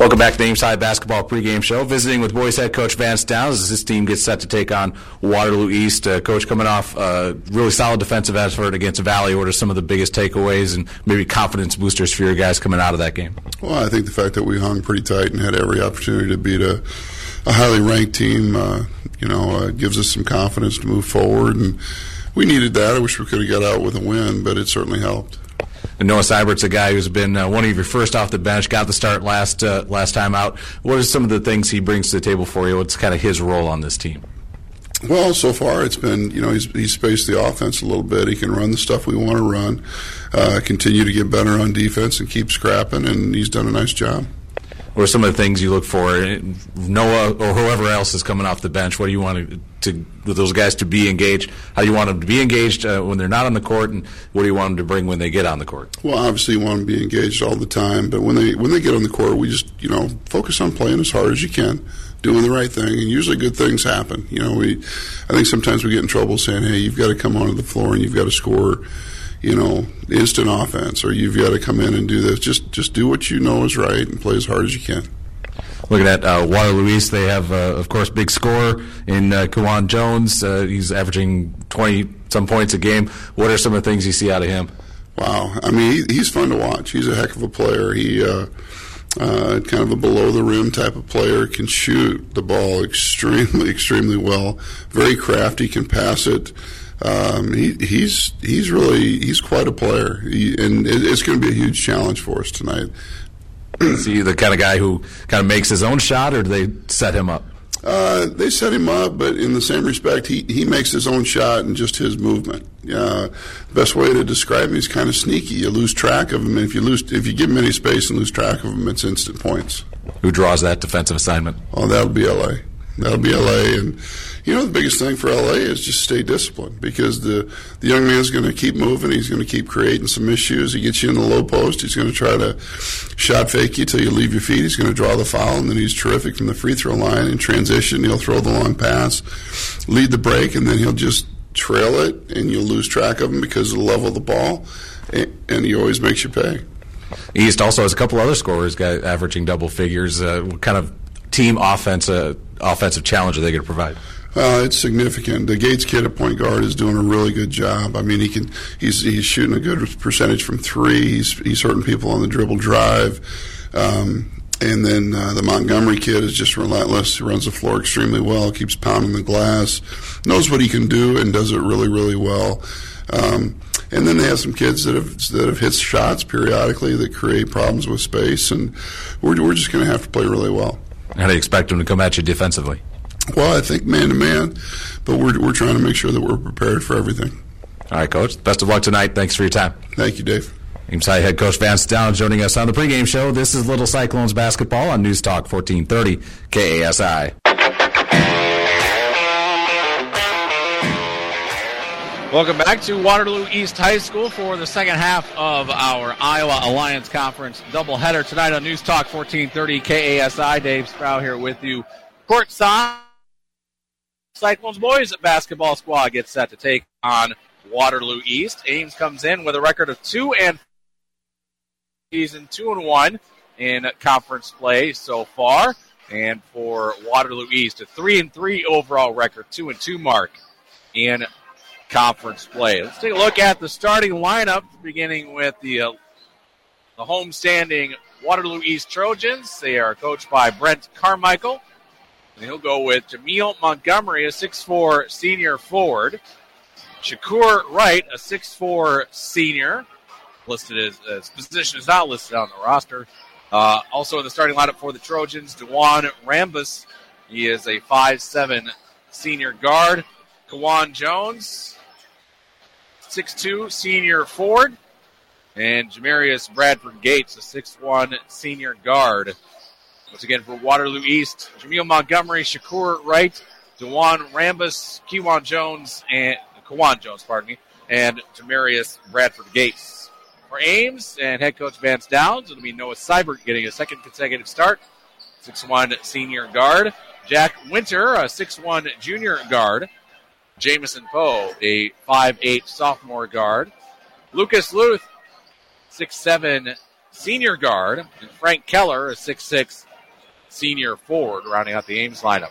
Welcome back to the Ames Basketball pregame show. Visiting with boys head coach Vance Downs as this team gets set to take on Waterloo East. Uh, coach coming off a really solid defensive effort against Valley. What are some of the biggest takeaways and maybe confidence boosters for your guys coming out of that game? Well, I think the fact that we hung pretty tight and had every opportunity to beat a, a highly ranked team, uh, you know, uh, gives us some confidence to move forward. And we needed that. I wish we could have got out with a win, but it certainly helped. Noah Seibert's a guy who's been uh, one of your first off the bench, got the start last uh, last time out. What are some of the things he brings to the table for you? What's kind of his role on this team? Well, so far it's been you know he's he's spaced the offense a little bit. He can run the stuff we want to run, uh, continue to get better on defense, and keep scrapping. And he's done a nice job. What are some of the things you look for? Noah or whoever else is coming off the bench. What do you want to, to those guys to be engaged? How do you want them to be engaged uh, when they're not on the court, and what do you want them to bring when they get on the court? Well, obviously you want them to be engaged all the time, but when they when they get on the court, we just you know focus on playing as hard as you can, doing the right thing, and usually good things happen. You know, we I think sometimes we get in trouble saying, "Hey, you've got to come onto the floor and you've got to score." You know, instant offense, or you've got to come in and do this. Just just do what you know is right and play as hard as you can. Looking at uh, Waterloo East, they have, uh, of course, big scorer in uh, Kawan Jones. Uh, he's averaging 20 some points a game. What are some of the things you see out of him? Wow. I mean, he, he's fun to watch. He's a heck of a player. He, uh, uh, kind of a below the rim type of player, can shoot the ball extremely, extremely well. Very crafty, can pass it. Um, he, he's he's really he's quite a player, he, and it, it's going to be a huge challenge for us tonight. Is he the kind of guy who kind of makes his own shot, or do they set him up? Uh, they set him up, but in the same respect, he, he makes his own shot and just his movement. Uh, best way to describe him, he's kind of sneaky. You lose track of him, and if you lose, if you give him any space and lose track of him, it's instant points. Who draws that defensive assignment? Oh, that'll be LA. That'll be LA, and you know the biggest thing for LA is just stay disciplined because the the young man's going to keep moving. He's going to keep creating some issues. He gets you in the low post. He's going to try to shot fake you till you leave your feet. He's going to draw the foul, and then he's terrific from the free throw line in transition. He'll throw the long pass, lead the break, and then he'll just trail it, and you'll lose track of him because of the level of the ball, and he always makes you pay. East also has a couple other scorers, guy averaging double figures. Uh, what kind of team offense, uh, offensive challenge are they going to provide? Uh, it's significant. The Gates kid at point guard is doing a really good job. I mean, he can he's he's shooting a good percentage from three. He's he's hurting people on the dribble drive. Um, and then uh, the Montgomery kid is just relentless. He runs the floor extremely well, keeps pounding the glass, knows what he can do, and does it really, really well. Um, and then they have some kids that have that have hit shots periodically that create problems with space, and we're we're just going to have to play really well. How do you expect them to come at you defensively? Well, I think man to man, but we're, we're trying to make sure that we're prepared for everything. All right, Coach. Best of luck tonight. Thanks for your time. Thank you, Dave. Ames High head coach Vance Down joining us on the pregame show. This is Little Cyclones basketball on News Talk 1430 KASI. Welcome back to Waterloo East High School for the second half of our Iowa Alliance Conference doubleheader tonight on News Talk 1430 KASI. Dave Sproul here with you courtside. Cyclones boys basketball squad gets set to take on Waterloo East. Ames comes in with a record of two and season two and one in conference play so far, and for Waterloo East a three and three overall record, two and two mark in conference play. Let's take a look at the starting lineup, beginning with the uh, the home-standing Waterloo East Trojans. They are coached by Brent Carmichael. And he'll go with Jameel Montgomery, a 6'4 senior forward. Shakur Wright, a 6'4 senior. Listed as his position is not listed on the roster. Uh, also in the starting lineup for the Trojans, Dewan Rambus. He is a 5'7 senior guard. Kawan Jones, 6'2 senior forward. And Jamarius Bradford Gates, a 6'1 senior guard. Once again, for Waterloo East, Jameel Montgomery, Shakur Wright, Dewan Rambus, Kewan Jones, and Kawan Jones, pardon me, and Jamarius Bradford Gates. For Ames and head coach Vance Downs, it'll be Noah Seibert getting a second consecutive start. 6'1 senior guard. Jack Winter, a 6'1 junior guard. Jamison Poe, a 5'8 sophomore guard. Lucas Luth, 6'7 senior guard. And Frank Keller, a 6'6 senior forward, rounding out the Ames lineup.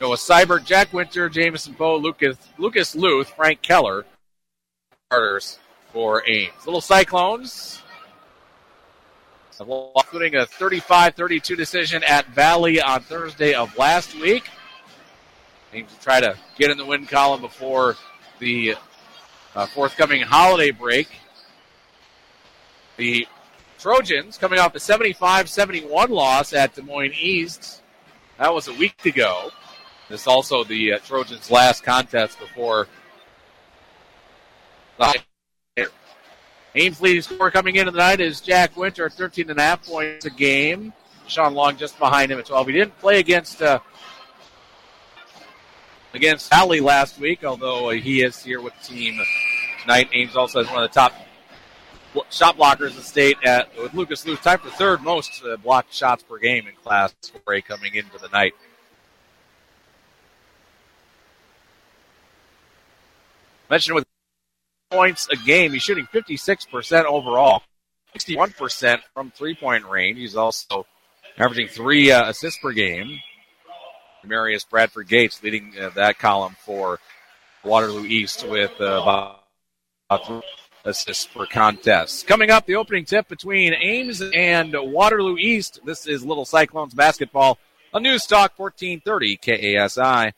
Noah Seibert, Jack Winter, Jamison Poe, Lucas, Lucas Luth, Frank Keller, starters for Ames. Little Cyclones, including a 35-32 decision at Valley on Thursday of last week. Ames to try to get in the win column before the uh, forthcoming holiday break. The Trojans coming off a 75-71 loss at Des Moines East. That was a week ago. This is also the uh, Trojans' last contest before the Ames leading scorer coming into the night is Jack Winter, 13 and a half points a game. Sean Long just behind him at 12. He didn't play against uh, against Valley last week, although uh, he is here with the team tonight. Ames also has one of the top shot blockers in the state at with Lucas Luth, tied for third most uh, blocked shots per game in Class 4A coming into the night. Mentioned with points a game. He's shooting 56% overall, 61% from three point range. He's also averaging three uh, assists per game. Marius Bradford Gates leading uh, that column for Waterloo East with uh, about assists per contest. Coming up, the opening tip between Ames and Waterloo East. This is Little Cyclones basketball on News Talk 1430 KASI.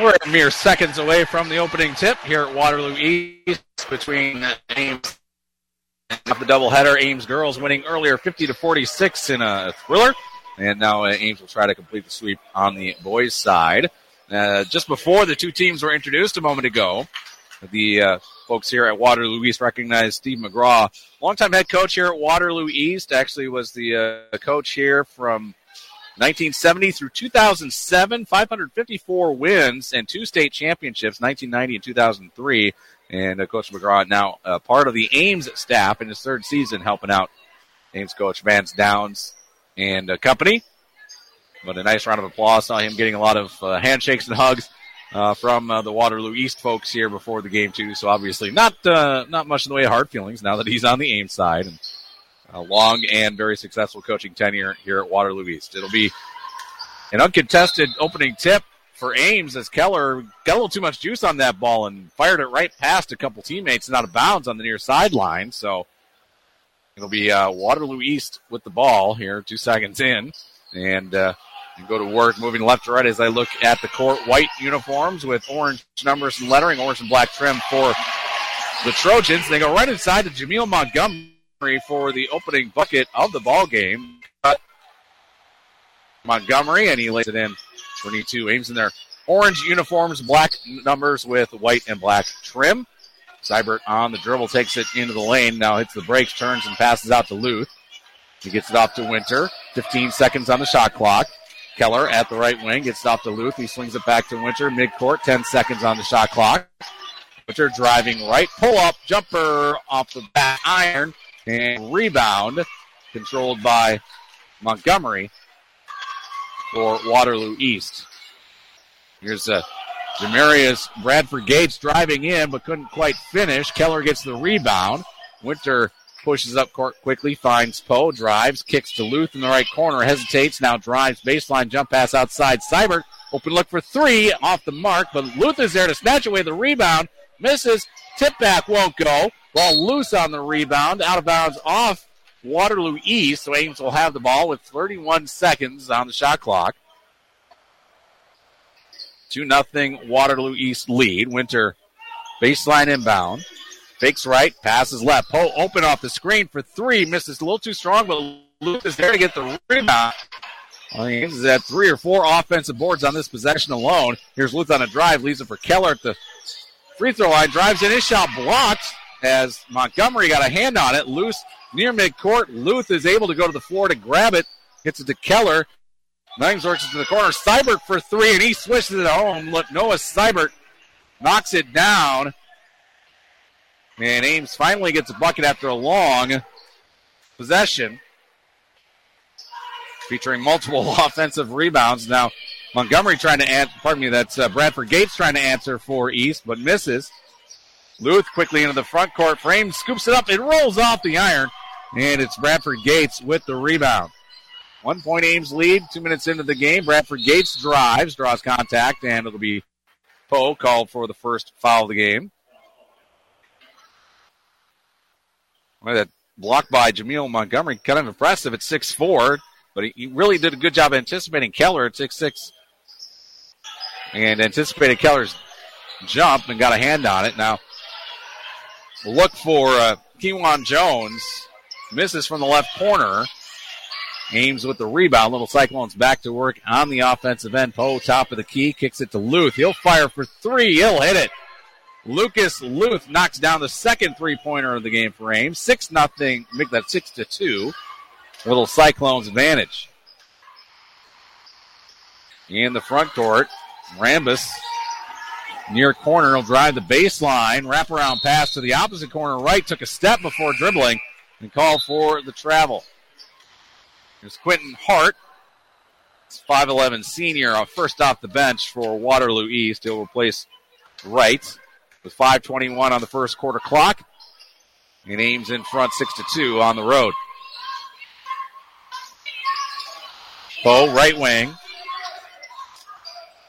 We're mere seconds away from the opening tip here at Waterloo East between Ames and the doubleheader. Ames girls winning earlier 50 to 46 in a thriller. And now uh, Ames will try to complete the sweep on the boys' side. Uh, just before the two teams were introduced a moment ago, the uh, folks here at Waterloo East recognized Steve McGraw, longtime head coach here at Waterloo East. Actually, was the uh, coach here from 1970 through 2007, 554 wins and two state championships, 1990 and 2003. And uh, Coach McGraw now part of the Ames staff in his third season, helping out Ames coach Vance Downs and uh, company. But a nice round of applause. Saw him getting a lot of uh, handshakes and hugs uh, from uh, the Waterloo East folks here before the game too. So obviously not not much in the way of hard feelings now that he's on the Ames side. And a long and very successful coaching tenure here at Waterloo East. It'll be an uncontested opening tip for Ames as Keller got a little too much juice on that ball and fired it right past a couple teammates and out of bounds on the near sideline. So it'll be uh, Waterloo East with the ball here, two seconds in, and, uh, and go to work, moving left to right as I look at the court. White uniforms with orange numbers and lettering, orange and black trim for the Trojans. They go right inside to Jameel Montgomery for the opening bucket of the ball game. Montgomery, and he lays it in. 22 Ames in their orange uniforms, black numbers with white and black trim. Seibert on the dribble takes it into the lane. Now hits the brakes, turns and passes out to Luth. He gets it off to Winter. 15 seconds on the shot clock. Keller at the right wing gets off to Luth. He swings it back to Winter. Midcourt, 10 seconds on the shot clock. Winter driving right, pull up, jumper off the back iron, and rebound controlled by Montgomery for Waterloo East. Here's uh, Demarius Bradford Gates driving in, but couldn't quite finish. Keller gets the rebound. Winter pushes up court quickly, finds Poe, drives, kicks to Luth in the right corner, hesitates, now drives, baseline jump pass outside. Seibert, open look for three, off the mark, but Luth is there to snatch away the rebound, misses, tip back won't go. Ball loose on the rebound, out of bounds off Waterloo East. So Ames will have the ball with 31 seconds on the shot clock. 2 nothing Waterloo East lead. Winter baseline inbound. Fakes right, passes left. Poe open off the screen for three. Misses a little too strong, but Luke is there to get the rebound. Ames is at three or four offensive boards on this possession alone. Here's Luth on a drive, leaves it for Keller at the free throw line, drives in his shot blocked as Montgomery got a hand on it, loose near midcourt. Luth is able to go to the floor to grab it, Hits it to Keller. Langs works it to the corner. Seibert for three, and he swishes it home. Look, Noah Seibert knocks it down. And Ames finally gets a bucket after a long possession, featuring multiple offensive rebounds. Now, Montgomery trying to answer, pardon me, that's uh, Bradford Gates trying to answer for East, but misses. Luth quickly into the front court frame, scoops it up, it rolls off the iron, and it's Bradford Gates with the rebound. One point Ames lead, two minutes into the game. Bradford Gates drives, draws contact, and it'll be Poe called for the first foul of the game. Well, that block by Jameel Montgomery, kind of impressive at 6'4, but he really did a good job anticipating Keller at 6'6 and anticipated Keller's jump and got a hand on it. Now, look for uh, Kewan Jones. Misses from the left corner. Ames with the rebound. Little Cyclones back to work on the offensive end. Poe, top of the key, kicks it to Luth. He'll fire for three. He'll hit it. Lucas Luth knocks down the second three pointer of the game for Ames. Six nothing. Make that six to two. Little Cyclones advantage. In the front court, Rambus near corner will drive the baseline. Wraparound pass to the opposite corner right. Took a step before dribbling and called for the travel. Here's Quentin Hart. It's 5'11 senior, uh, first off the bench for Waterloo East. He'll replace Wright with 5:21 on the first quarter clock, and Ames in front, six to two on the road. Poe, right wing.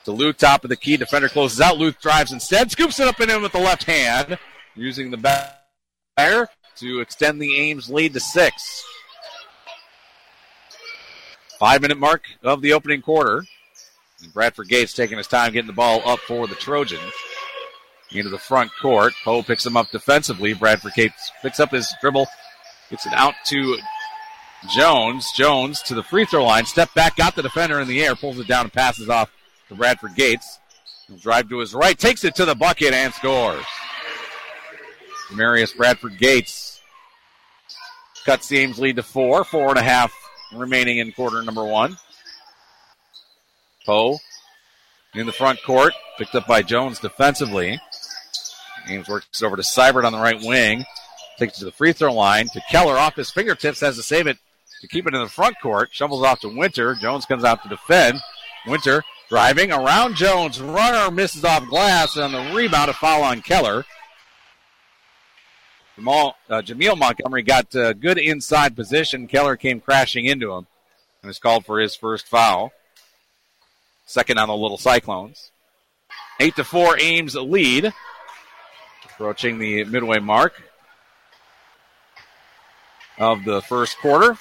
To Luth, top of the key. Defender closes out. Luth drives instead. Scoops it up and in with the left hand. Using the back to extend the Ames lead to six. Five minute mark of the opening quarter. And Bradford Gates taking his time getting the ball up for the Trojans. Into the front court. Poe picks him up defensively. Bradford Gates picks up his dribble. Gets it out to Jones. Jones to the free throw line. Step back, got the defender in the air, pulls it down and passes off to Bradford Gates. He'll drive to his right, takes it to the bucket and scores. Marius Bradford Gates cuts the Ames lead to four. Four and a half remaining in quarter number one. Poe in the front court, picked up by Jones defensively. Ames works over to Seibert on the right wing. Takes it to the free throw line to Keller off his fingertips, has to save it to keep it in the front court. Shovels off to Winter. Jones comes out to defend. Winter driving around Jones. Runner misses off glass on the rebound. A foul on Keller. Jamal, uh, Jameel Montgomery got uh, good inside position. Keller came crashing into him and is called for his first foul. Second on the Little Cyclones. Eight to four Ames lead. Approaching the midway mark of the first quarter.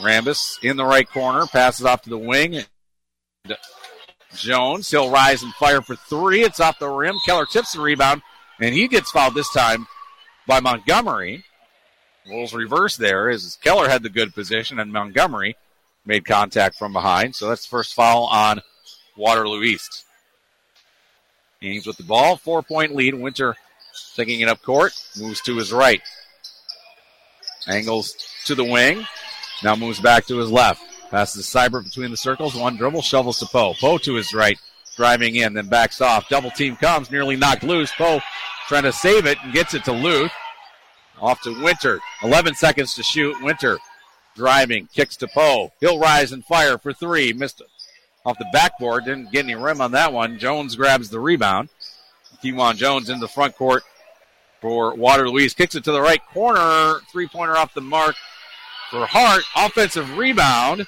Rambus in the right corner, passes off to the wing. Jones, he'll rise and fire for three. It's off the rim. Keller tips the rebound, and he gets fouled this time by Montgomery. Rules reverse there as Keller had the good position, and Montgomery made contact from behind. So that's the first foul on Waterloo East. Ames with the ball, four point lead. Winter taking it up court, moves to his right. Angles to the wing, now moves back to his left. Passes Seibert between the circles, one dribble, shovels to Poe. Poe to his right, driving in, then backs off. Double team comes, nearly knocked loose. Poe trying to save it and gets it to Luth. Off to Winter. 11 seconds to shoot. Winter driving, kicks to Poe. He'll rise and fire for three. Missed it off the backboard. Didn't get any rim on that one. Jones grabs the rebound. Kewan Jones in the front court for Waterloo East. Kicks it to the right corner. Three pointer off the mark for Hart. Offensive rebound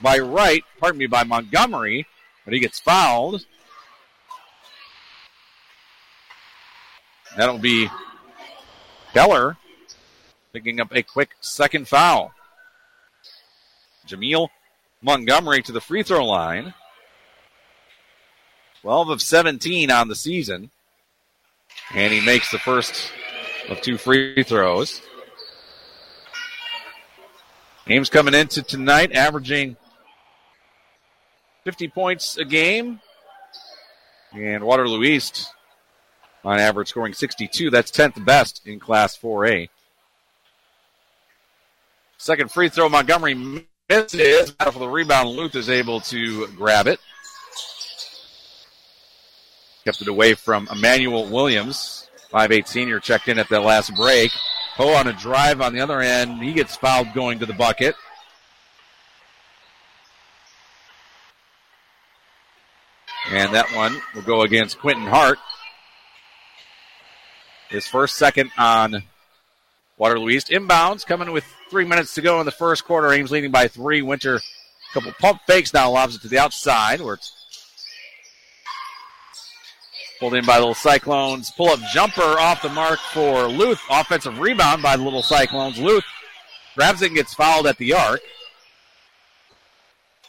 by Wright, pardon me, by Montgomery, but he gets fouled. That'll be Keller picking up a quick second foul. Jameel Montgomery to the free throw line. 12 of 17 on the season. And he makes the first of two free throws. Ames coming into tonight, averaging 50 points a game. And Waterloo East, on average, scoring 62. That's 10th best in Class 4A. Second free throw, Montgomery misses. Battle for the rebound. Luth is able to grab it. Kept it away from Emmanuel Williams. 5'8 senior checked in at the last break. Poe on a drive on the other end. He gets fouled going to the bucket. And that one will go against Quentin Hart. His first second on Waterloo East. Inbounds coming with three minutes to go in the first quarter. Ames leading by three. Winter, a couple pump fakes now, lobs it to the outside where it's pulled in by the little Cyclones. Pull up jumper off the mark for Luth. Offensive rebound by the little Cyclones. Luth grabs it and gets fouled at the arc.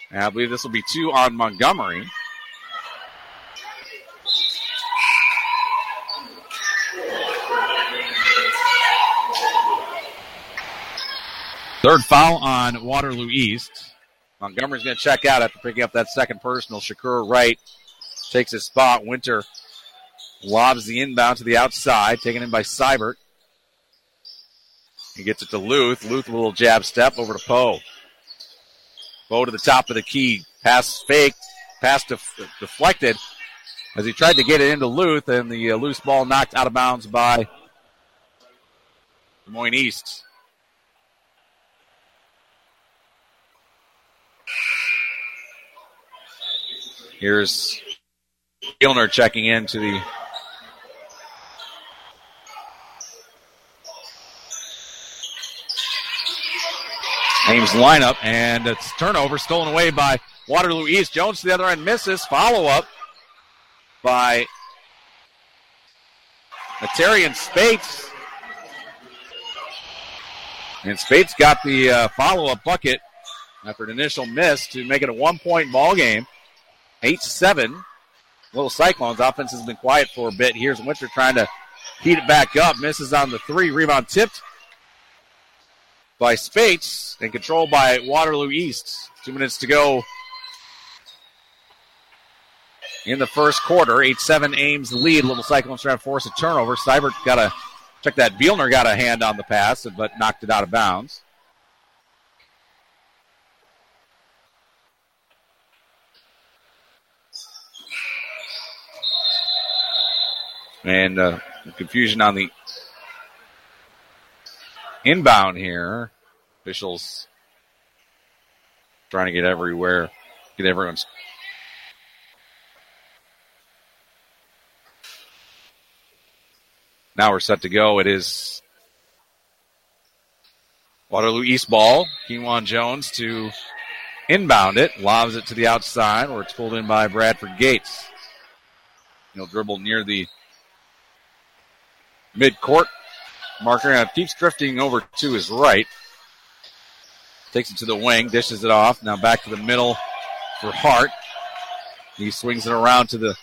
And I believe this will be two on Montgomery. Third foul on Waterloo East. Montgomery's going to check out after picking up that second personal. Shakur Wright takes his spot. Winter lobs the inbound to the outside, taken in by Seibert. He gets it to Luth. Luth, a little jab step over to Poe. Poe to the top of the key. Pass fake. Pass def- deflected as he tried to get it into Luth, and the uh, loose ball knocked out of bounds by Des Moines East. Here's Gilner checking into the Ames lineup, and it's turnover stolen away by Waterloo East. Jones to the other end misses. Follow up by Atarian Spates. And Spates got the uh, follow up bucket after an initial miss to make it a one point ball game. 8 7. Little Cyclones offense has been quiet for a bit. Here's Winter trying to heat it back up. Misses on the three. Rebound tipped by Spates and controlled by Waterloo East. Two minutes to go in the first quarter. 8 7 Ames lead. Little Cyclones trying to force a turnover. Seibert got a check that. Bielner got a hand on the pass, but knocked it out of bounds. And uh, confusion on the inbound here. Officials trying to get everywhere, get everyone's. Now we're set to go. It is Waterloo East ball. Keenwan Jones to inbound it, lobs it to the outside, where it's pulled in by Bradford Gates. He'll dribble near the mid-court marker. Now keeps drifting over to his right. Takes it to the wing, dishes it off. Now back to the middle for Hart. He swings it around to the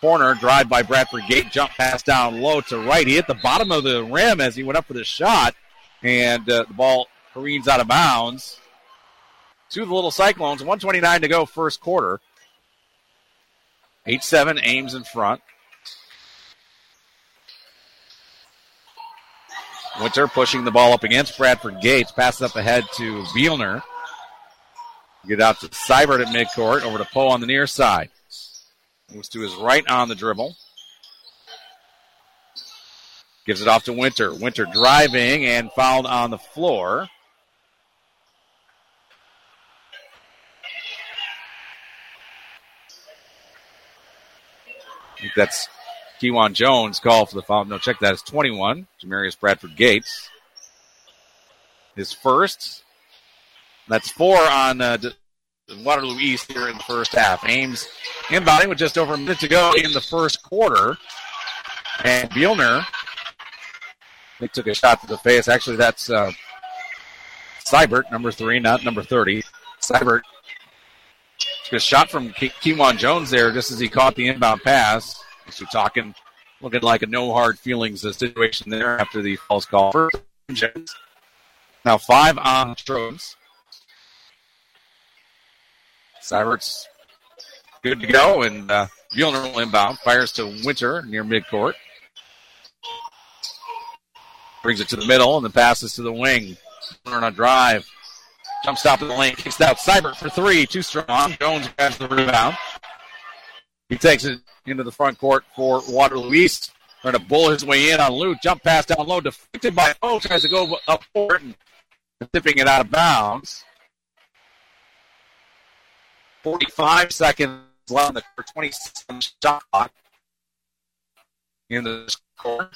corner. Drive by Bradford Gate. Jump pass down low to right. He hit the bottom of the rim as he went up for the shot. And uh, the ball careens out of bounds to the Little Cyclones. 129 to go, first quarter. 8 7 Ames in front. Winter pushing the ball up against Bradford Gates. Passes up ahead to Bielner. Get out to Seibert at midcourt. Over to Poe on the near side. Moves to his right on the dribble. Gives it off to Winter. Winter driving and fouled on the floor. I think that's Kewan Jones call for the foul. No, check that. It's 21. Jamarius Bradford Gates. His first. That's four on uh, Waterloo East here in the first half. Ames inbounding with just over a minute to go in the first quarter. And Bielner, they took a shot to the face. Actually, that's uh, Seibert, number three, not number 30. Seibert took a shot from Ke- Kewan Jones there just as he caught the inbound pass. So talking, looking like a no hard feelings The situation there after the false call. First, Now five on Trojans. Seibert's good to go, and uh, Buellner will inbound. Fires to Winter near midcourt. Brings it to the middle, and then passes to the wing. On a drive. Jump stop in the lane. Kicks out. Seibert for three. Too strong. Jones grabs the rebound. He takes it into the front court for Waterloo East. Trying to bull his way in on Lou. Jump pass down low. Deflected by O. Tries to go up court and tipping it out of bounds. 45 seconds left on the 26 shot clock in the score.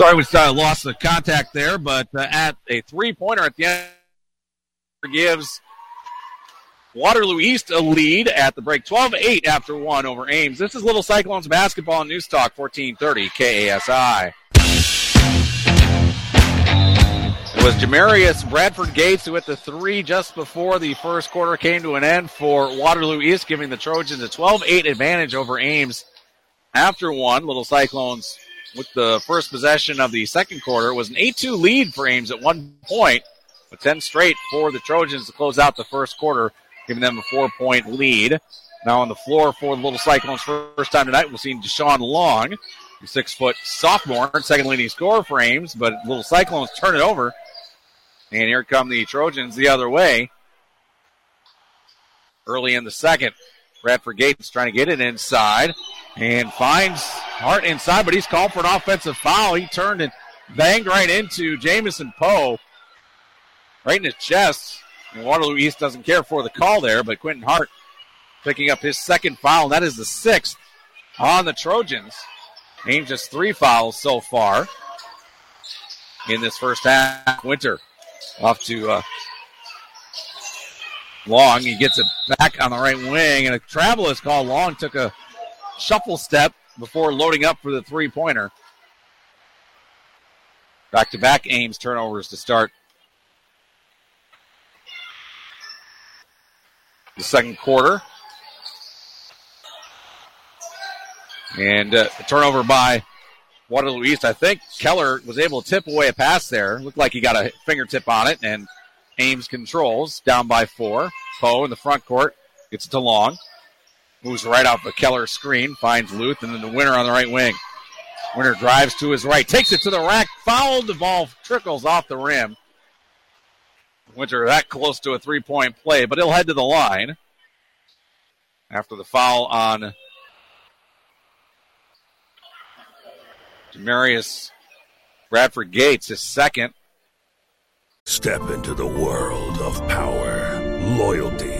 Sorry, we uh, lost the contact there, but uh, at a three pointer at the end gives Waterloo East a lead at the break 12 8 after one over Ames. This is Little Cyclones basketball News Talk 1430 KASI. It was Jamarius Bradford Gates who hit the three just before the first quarter came to an end for Waterloo East, giving the Trojans a 12 8 advantage over Ames after one. Little Cyclones with the first possession of the second quarter It was an 8-2 lead for Ames at one point, but 10 straight for the Trojans to close out the first quarter, giving them a four-point lead. Now on the floor for the Little Cyclones first time tonight, we'll see Deshaun Long, six-foot sophomore, second leading scorer for Ames, but Little Cyclones turn it over. And here come the Trojans the other way. Early in the second, Bradford Gates trying to get it inside and finds Hart inside, but he's called for an offensive foul. He turned and banged right into Jamison Poe, right in his chest. And Waterloo East doesn't care for the call there, but Quentin Hart picking up his second foul, and that is the sixth on the Trojans. Ames just three fouls so far in this first half. Winter off to uh, Long. He gets it back on the right wing, and a travel is called. Long took a shuffle step before loading up for the three pointer. Back to back Ames turnovers to start the second quarter. And uh, a turnover by Waterloo East. I think Keller was able to tip away a pass there. Looked like he got a fingertip on it, and Ames controls down by four. Poe in the front court gets it to Long. Moves right off the Keller screen, finds Luth, and then the Winter on the right wing. Winter drives to his right, takes it to the rack, fouled. The ball trickles off the rim. Winter that close to a three point play, but he'll head to the line after the foul on Demarius Bradford Gates, his second. Step into the world of power, loyalty,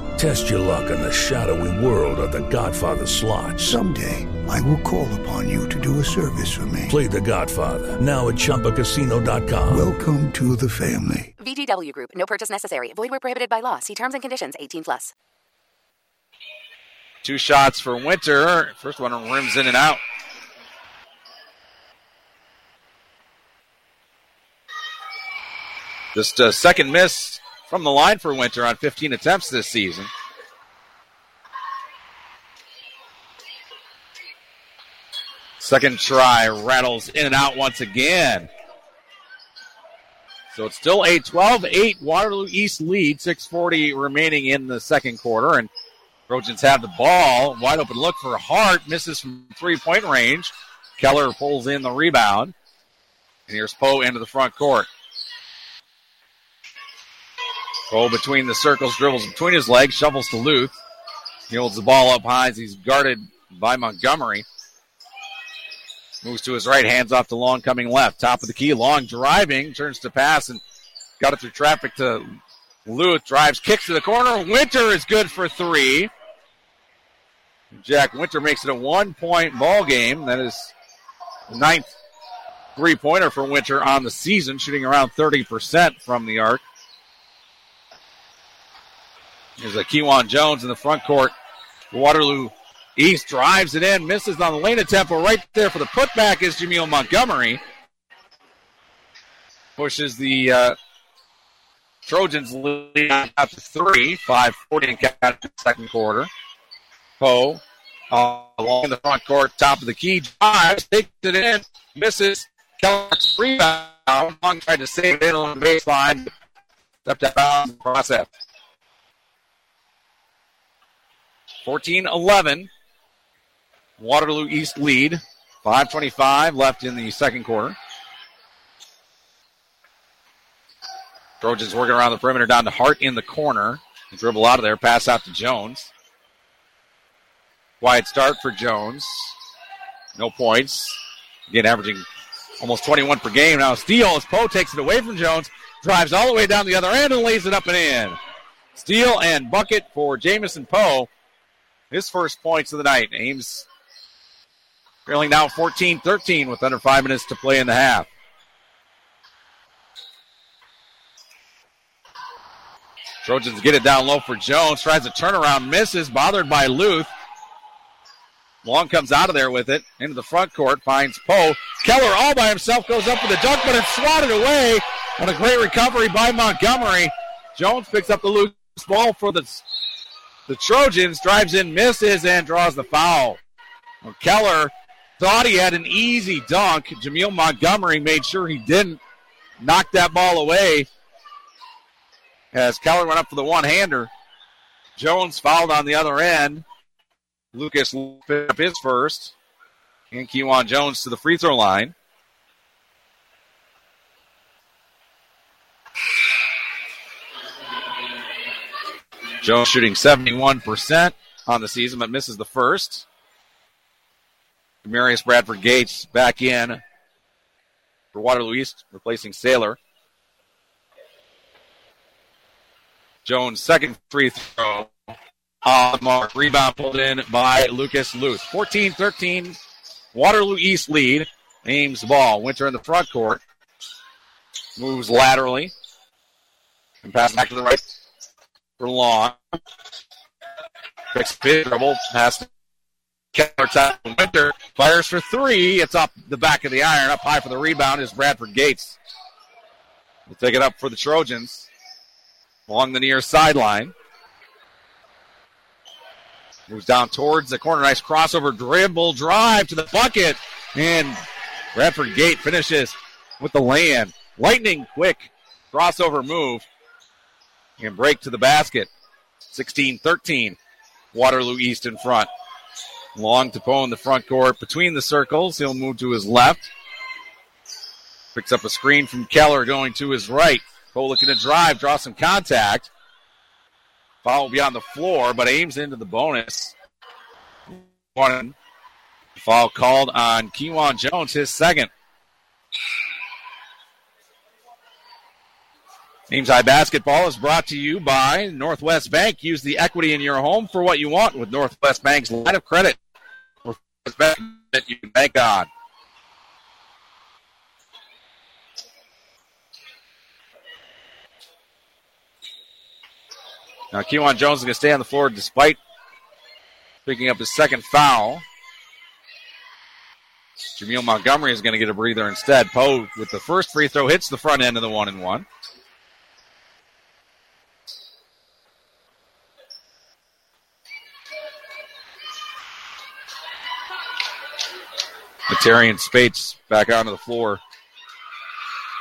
Test your luck in the shadowy world of The Godfather slot. Someday, I will call upon you to do a service for me. Play The Godfather now at ChumbaCasino.com. Welcome to the family. VGW Group. No purchase necessary. Void where prohibited by law. See terms and conditions. 18 plus. Two shots for Winter. First one rims in and out. Just a second miss from the line for Winter on 15 attempts this season. Second try rattles in and out once again. So it's still a 12 8 Waterloo East lead, 6.40 remaining in the second quarter. And Trojans have the ball. Wide open look for Hart. Misses from three point range. Keller pulls in the rebound. And here's Poe into the front court. Poe between the circles, dribbles between his legs, shovels to Luth. He holds the ball up high as he's guarded by Montgomery. Moves to his right, hands off to Long coming left. Top of the key, Long driving, turns to pass and got it through traffic to Luth. Drives, kicks to the corner. Winter is good for three. Jack Winter makes it a one point ball game. That is the ninth three pointer for Winter on the season, shooting around 30% from the arc. There's a Kewan Jones in the front court. Waterloo East drives it in, misses on the lane attempt, but right there for the putback is Jameel Montgomery. Pushes the uh, Trojans lead up to three, 540 in the second quarter. Poe uh, along the front court, top of the key, drives, takes it in, misses. Keller's rebound. Long tried to save it on the baseline. Stepped out of bounds process. 14 11. Waterloo East lead. 5.25 left in the second quarter. Trojans working around the perimeter down to Hart in the corner. dribble out of there, pass out to Jones. Wide start for Jones. No points. Again, averaging almost 21 per game. Now, steal as Poe takes it away from Jones, drives all the way down the other end and lays it up and in. Steal and bucket for Jamison Poe. His first points of the night. Ames trailing now 14 13 with under five minutes to play in the half. Trojans get it down low for Jones. Tries a turnaround, misses, bothered by Luth. Long comes out of there with it into the front court, finds Poe. Keller all by himself goes up for the dunk, but it's swatted away on a great recovery by Montgomery. Jones picks up the loose ball for the, the Trojans, drives in, misses, and draws the foul. Well, Keller thought he had an easy dunk. Jameel Montgomery made sure he didn't knock that ball away as Keller went up for the one hander. Jones fouled on the other end. Lucas picked up his first. And Kewan Jones to the free throw line. Jones shooting 71% on the season, but misses the first. Marius Bradford Gates back in for Waterloo East, replacing Sailor. Jones' second free throw on the mark. Rebound pulled in by Lucas Luth. 14 13. Waterloo East lead. Ames ball. Winter in the front court. Moves laterally. And pass back to the right for Long. Picks big dribble. Pass to Keller top Winter. Fires for three. It's up the back of the iron. Up high for the rebound is Bradford Gates. We'll take it up for the Trojans. Along the near sideline. Moves down towards the corner. Nice crossover dribble drive to the bucket. And Bradford Gate finishes with the land. Lightning quick crossover move. And break to the basket. 16 13. Waterloo East in front. Long to Poe in the front court between the circles. He'll move to his left. Picks up a screen from Keller going to his right. Poe looking to drive, draw some contact. Foul will be on the floor, but Ames into the bonus. One foul called on Kewan Jones, his second. Ames High Basketball is brought to you by Northwest Bank. Use the equity in your home for what you want with Northwest Bank's line of credit. That you can bank on. Now, Kewan Jones is going to stay on the floor despite picking up his second foul. Jameel Montgomery is going to get a breather instead. Poe with the first free throw hits the front end of the one and one. Materian Spates back onto the floor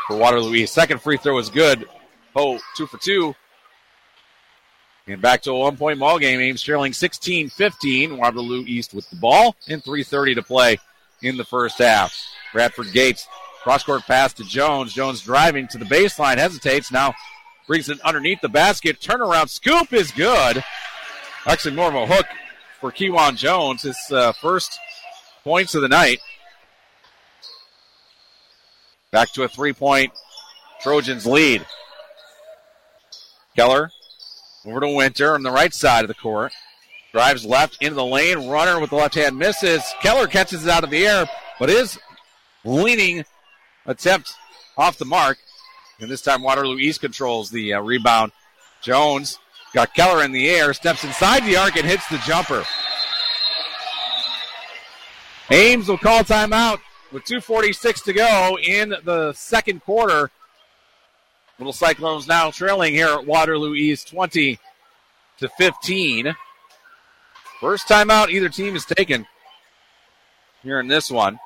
for Waterloo East. Second free throw is good. Poe two for two. And back to a one point ball game. Ames trailing 16 15. Waterloo East with the ball and 3.30 to play in the first half. Bradford Gates, cross court pass to Jones. Jones driving to the baseline, hesitates, now brings it underneath the basket. Turnaround scoop is good. Actually, more of a hook for Kewan Jones. His uh, first points of the night. Back to a three point Trojans lead. Keller over to Winter on the right side of the court. Drives left into the lane. Runner with the left hand misses. Keller catches it out of the air, but is leaning attempt off the mark. And this time Waterloo East controls the uh, rebound. Jones got Keller in the air, steps inside the arc and hits the jumper. Ames will call timeout with 2.46 to go in the second quarter. Little Cyclones now trailing here at Waterloo East 20 to 15. First timeout either team has taken here in this one.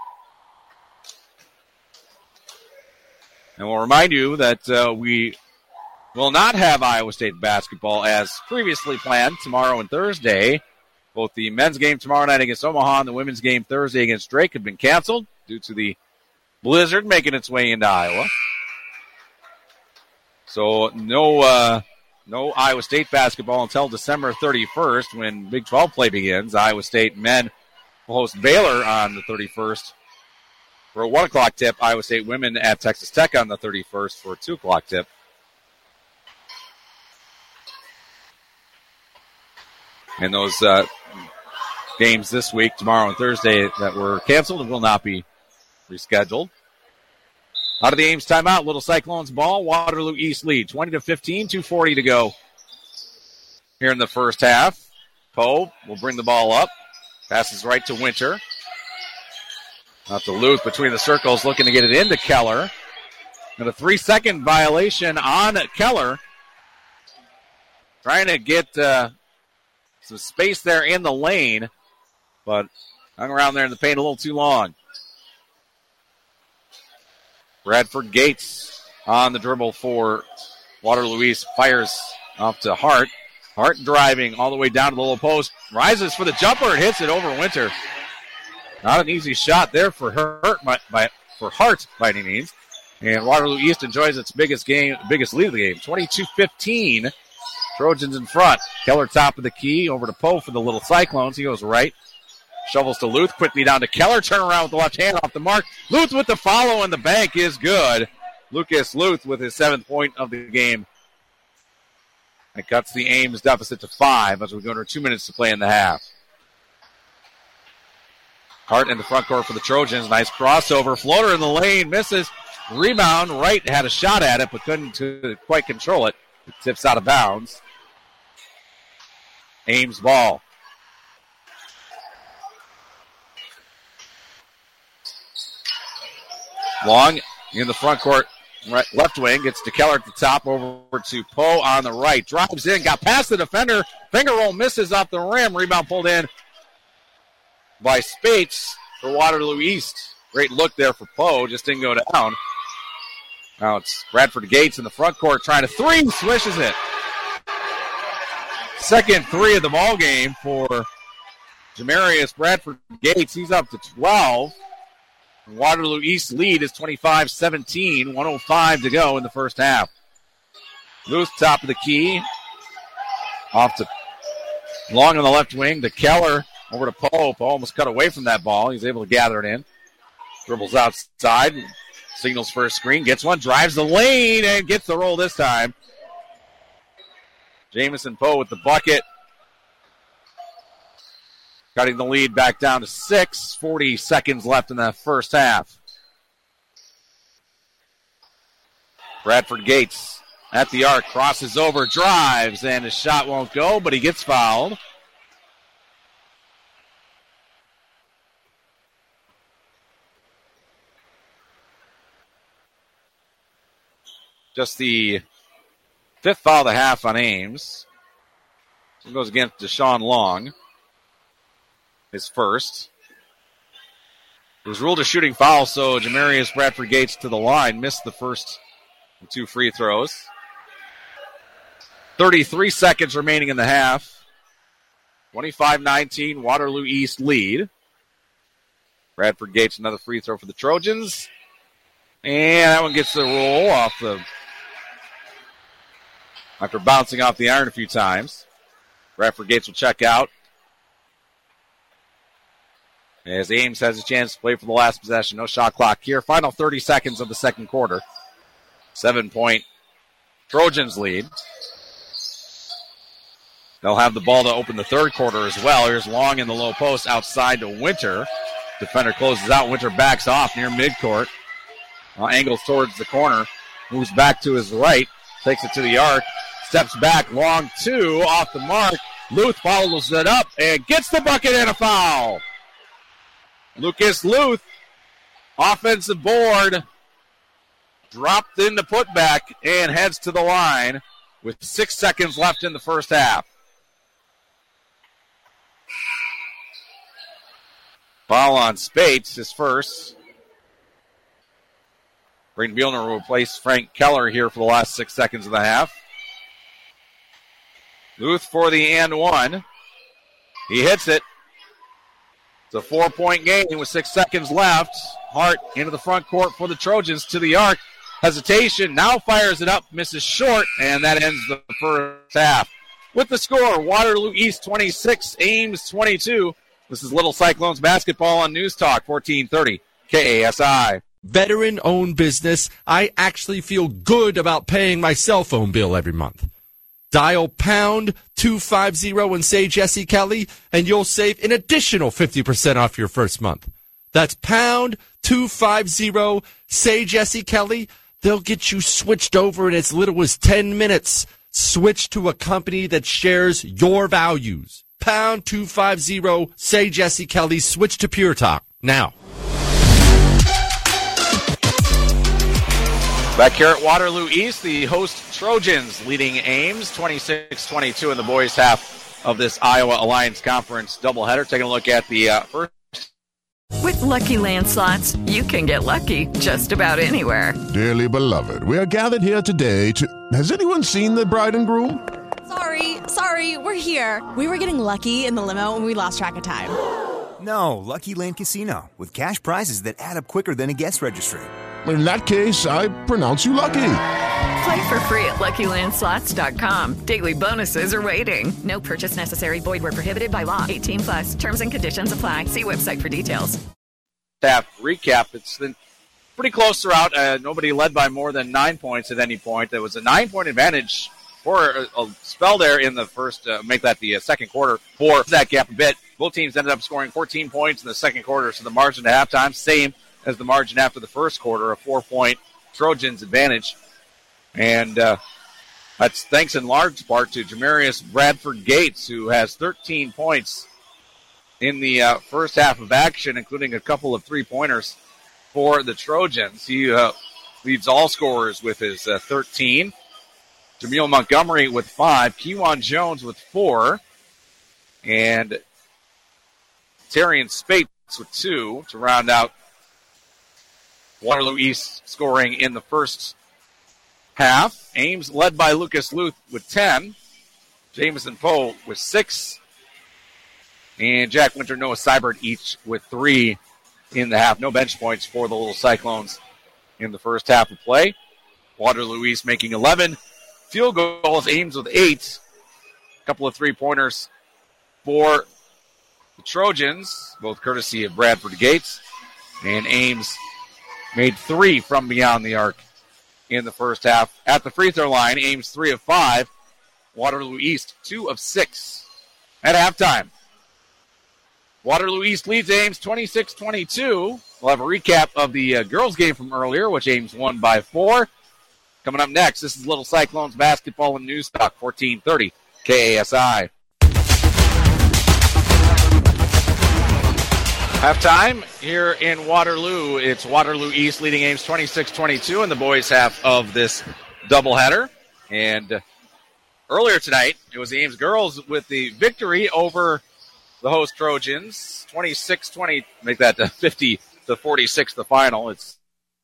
And we'll remind you that uh, we will not have Iowa State basketball as previously planned tomorrow and Thursday. Both the men's game tomorrow night against Omaha and the women's game Thursday against Drake have been canceled due to the blizzard making its way into Iowa. So no uh, no Iowa State basketball until December 31st when Big 12 play begins. Iowa State men will host Baylor on the 31st for a 1 o'clock tip. Iowa State women at Texas Tech on the 31st for a 2 o'clock tip. And those uh, games this week, tomorrow and Thursday, that were canceled and will not be rescheduled. Out of the Ames timeout, Little Cyclones ball. Waterloo East lead, 20 to 15, 240 to go here in the first half. Poe will bring the ball up. Passes right to Winter. Out to Luth between the circles, looking to get it into Keller. And a three second violation on Keller. Trying to get uh, some space there in the lane, but hung around there in the paint a little too long. Bradford Gates on the dribble for Waterloo East. Fires off to Hart. Hart driving all the way down to the low post. Rises for the jumper and hits it over Winter. Not an easy shot there for Hurt by, by for Hart by any means. And Waterloo East enjoys its biggest game, biggest lead of the game. 22-15. Trojans in front. Keller top of the key. Over to Poe for the little Cyclones. He goes right. Shovels to Luth. Quickly down to Keller. Turn around with the left hand off the mark. Luth with the follow and the bank is good. Lucas Luth with his seventh point of the game. It cuts the Ames deficit to five as we go under two minutes to play in the half. Hart in the front court for the Trojans. Nice crossover. Floater in the lane. Misses. Rebound. Wright had a shot at it, but couldn't quite control it. It tips out of bounds. Ames ball. Long in the front court, right, left wing, gets to Keller at the top, over to Poe on the right. Drives in, got past the defender. Finger roll misses off the rim. Rebound pulled in by Spates for Waterloo East. Great look there for Poe, just didn't go down. Now it's Bradford Gates in the front court trying to three, swishes it. Second three of the ball game for Jamarius Bradford Gates. He's up to 12. Waterloo East lead is 25 17, 105 to go in the first half. Luth, top of the key. Off to long on the left wing to Keller. Over to Pope. Almost cut away from that ball. He's able to gather it in. Dribbles outside. Signals for a screen. Gets one. Drives the lane and gets the roll this time. Jamison Poe with the bucket. Cutting the lead back down to six. 40 seconds left in the first half. Bradford Gates at the arc, crosses over, drives, and his shot won't go, but he gets fouled. Just the fifth foul of the half on Ames. It goes against Deshaun Long his first. It was ruled a shooting foul, so Jamarius Bradford Gates to the line missed the first two free throws. 33 seconds remaining in the half. 25 19, Waterloo East lead. Bradford Gates, another free throw for the Trojans. And that one gets the roll off the. After bouncing off the iron a few times. Bradford Gates will check out. As Ames has a chance to play for the last possession. No shot clock here. Final 30 seconds of the second quarter. Seven point Trojans lead. They'll have the ball to open the third quarter as well. Here's Long in the low post outside to Winter. Defender closes out. Winter backs off near midcourt. uh, angles towards the corner, moves back to his right, takes it to the arc, steps back, long two, off the mark. Luth follows it up and gets the bucket and a foul. Lucas Luth, offensive board, dropped in the putback and heads to the line with six seconds left in the first half. Foul on Spates, his first. Braden Bielner will replace Frank Keller here for the last six seconds of the half. Luth for the and one. He hits it. It's a four point game with six seconds left. Hart into the front court for the Trojans to the arc. Hesitation. Now fires it up, misses short, and that ends the first half. With the score, Waterloo East 26, Ames 22. This is Little Cyclones basketball on News Talk 1430 KASI. Veteran owned business. I actually feel good about paying my cell phone bill every month. Dial pound 250 and say Jesse Kelly, and you'll save an additional 50% off your first month. That's pound 250, say Jesse Kelly. They'll get you switched over in as little as 10 minutes. Switch to a company that shares your values. Pound 250, say Jesse Kelly, switch to Pure Talk now. Back here at Waterloo East, the host Trojans leading Ames 26 22 in the boys' half of this Iowa Alliance Conference doubleheader. Taking a look at the uh, first. With LuckyLand Slots, you can get lucky just about anywhere. Dearly beloved, we are gathered here today to. Has anyone seen the bride and groom? Sorry, sorry, we're here. We were getting lucky in the limo and we lost track of time. No, Lucky Land Casino, with cash prizes that add up quicker than a guest registry in that case, I pronounce you lucky. Play for free at LuckyLandSlots.com. Daily bonuses are waiting. No purchase necessary. Void were prohibited by law. 18 plus. Terms and conditions apply. See website for details. Staff recap. It's been pretty close throughout. Uh, nobody led by more than nine points at any point. There was a nine-point advantage for a, a spell there in the first. Uh, make that the uh, second quarter for that gap a bit. Both teams ended up scoring 14 points in the second quarter, so the margin at halftime same as the margin after the first quarter, a four point Trojans advantage. And uh, that's thanks in large part to Jamarius Bradford Gates, who has 13 points in the uh, first half of action, including a couple of three pointers for the Trojans. He uh, leads all scorers with his uh, 13. Jameel Montgomery with five. Kewan Jones with four. And Terrian Spates with two to round out Waterloo East scoring in the first half. Ames led by Lucas Luth with 10. Jameson Poe with 6. And Jack Winter, Noah Seibert each with 3 in the half. No bench points for the Little Cyclones in the first half of play. Waterloo East making 11. Field goals, Ames with 8. A couple of three pointers for the Trojans, both courtesy of Bradford Gates. And Ames made three from beyond the arc in the first half. At the free throw line, Ames three of five. Waterloo East two of six at halftime. Waterloo East leads Ames 26 22. We'll have a recap of the uh, girls' game from earlier, which Ames won by four. Coming up next, this is Little Cyclones basketball and news talk 1430 KASI. Halftime here in Waterloo. It's Waterloo East leading Ames 26 22 in the boys' half of this doubleheader. And earlier tonight, it was the Ames girls with the victory over the host Trojans 26 20. Make that 50 to 46 the final. It's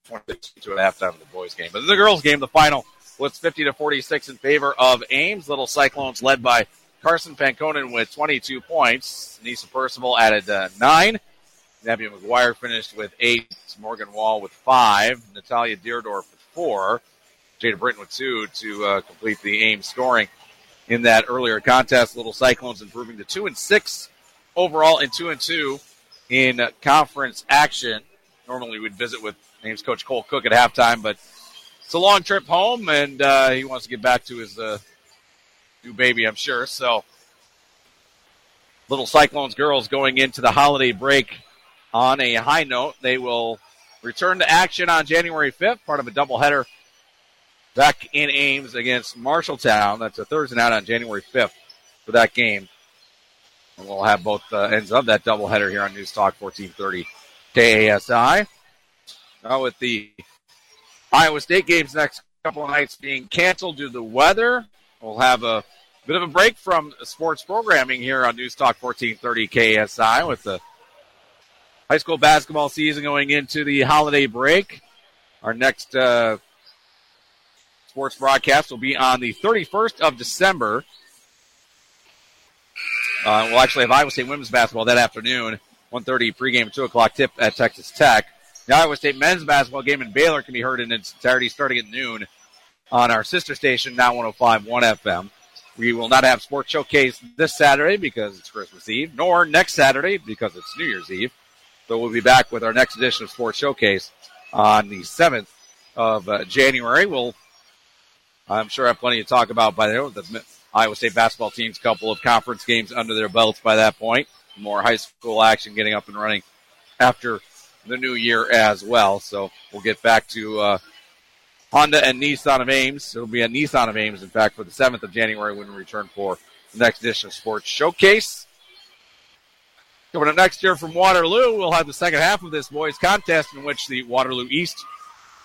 26 to at halftime of the boys' game. But the girls' game, the final was 50 to 46 in favor of Ames. Little Cyclones led by Carson Panconen with 22 points. Nisa Percival added uh, nine. Nebula McGuire finished with eight. Morgan Wall with five. Natalia Deerdorf with four. Jada Britton with two to uh, complete the Ames scoring in that earlier contest. Little Cyclones improving to two and six overall and two and two in conference action. Normally we'd visit with Ames coach Cole Cook at halftime, but it's a long trip home and uh, he wants to get back to his uh, new baby, I'm sure. So Little Cyclones girls going into the holiday break on a high note. They will return to action on January 5th, part of a doubleheader back in Ames against Marshalltown. That's a Thursday night on January 5th for that game. And we'll have both uh, ends of that doubleheader here on News Talk 1430 KASI. Now with the Iowa State games next couple of nights being canceled due to the weather, we'll have a bit of a break from sports programming here on News Talk 1430 KASI with the high school basketball season going into the holiday break. Our next uh, sports broadcast will be on the 31st of December. Uh, we'll actually have Iowa State women's basketball that afternoon, 1.30 pregame, 2 o'clock tip at Texas Tech. The Iowa State men's basketball game in Baylor can be heard in its entirety starting at noon on our sister station, now 105.1 FM. We will not have Sports Showcase this Saturday because it's Christmas Eve, nor next Saturday because it's New Year's Eve. So we'll be back with our next edition of Sports Showcase on the 7th of uh, January. We'll, I'm sure, have plenty to talk about by then. The Iowa State basketball team's couple of conference games under their belts by that point. More high school action getting up and running after the new year as well. So we'll get back to uh, Honda and Nissan of Ames. It'll be a Nissan of Ames, in fact, for the 7th of January when we return for the next edition of Sports Showcase. Coming up next year from Waterloo, we'll have the second half of this boys contest in which the Waterloo East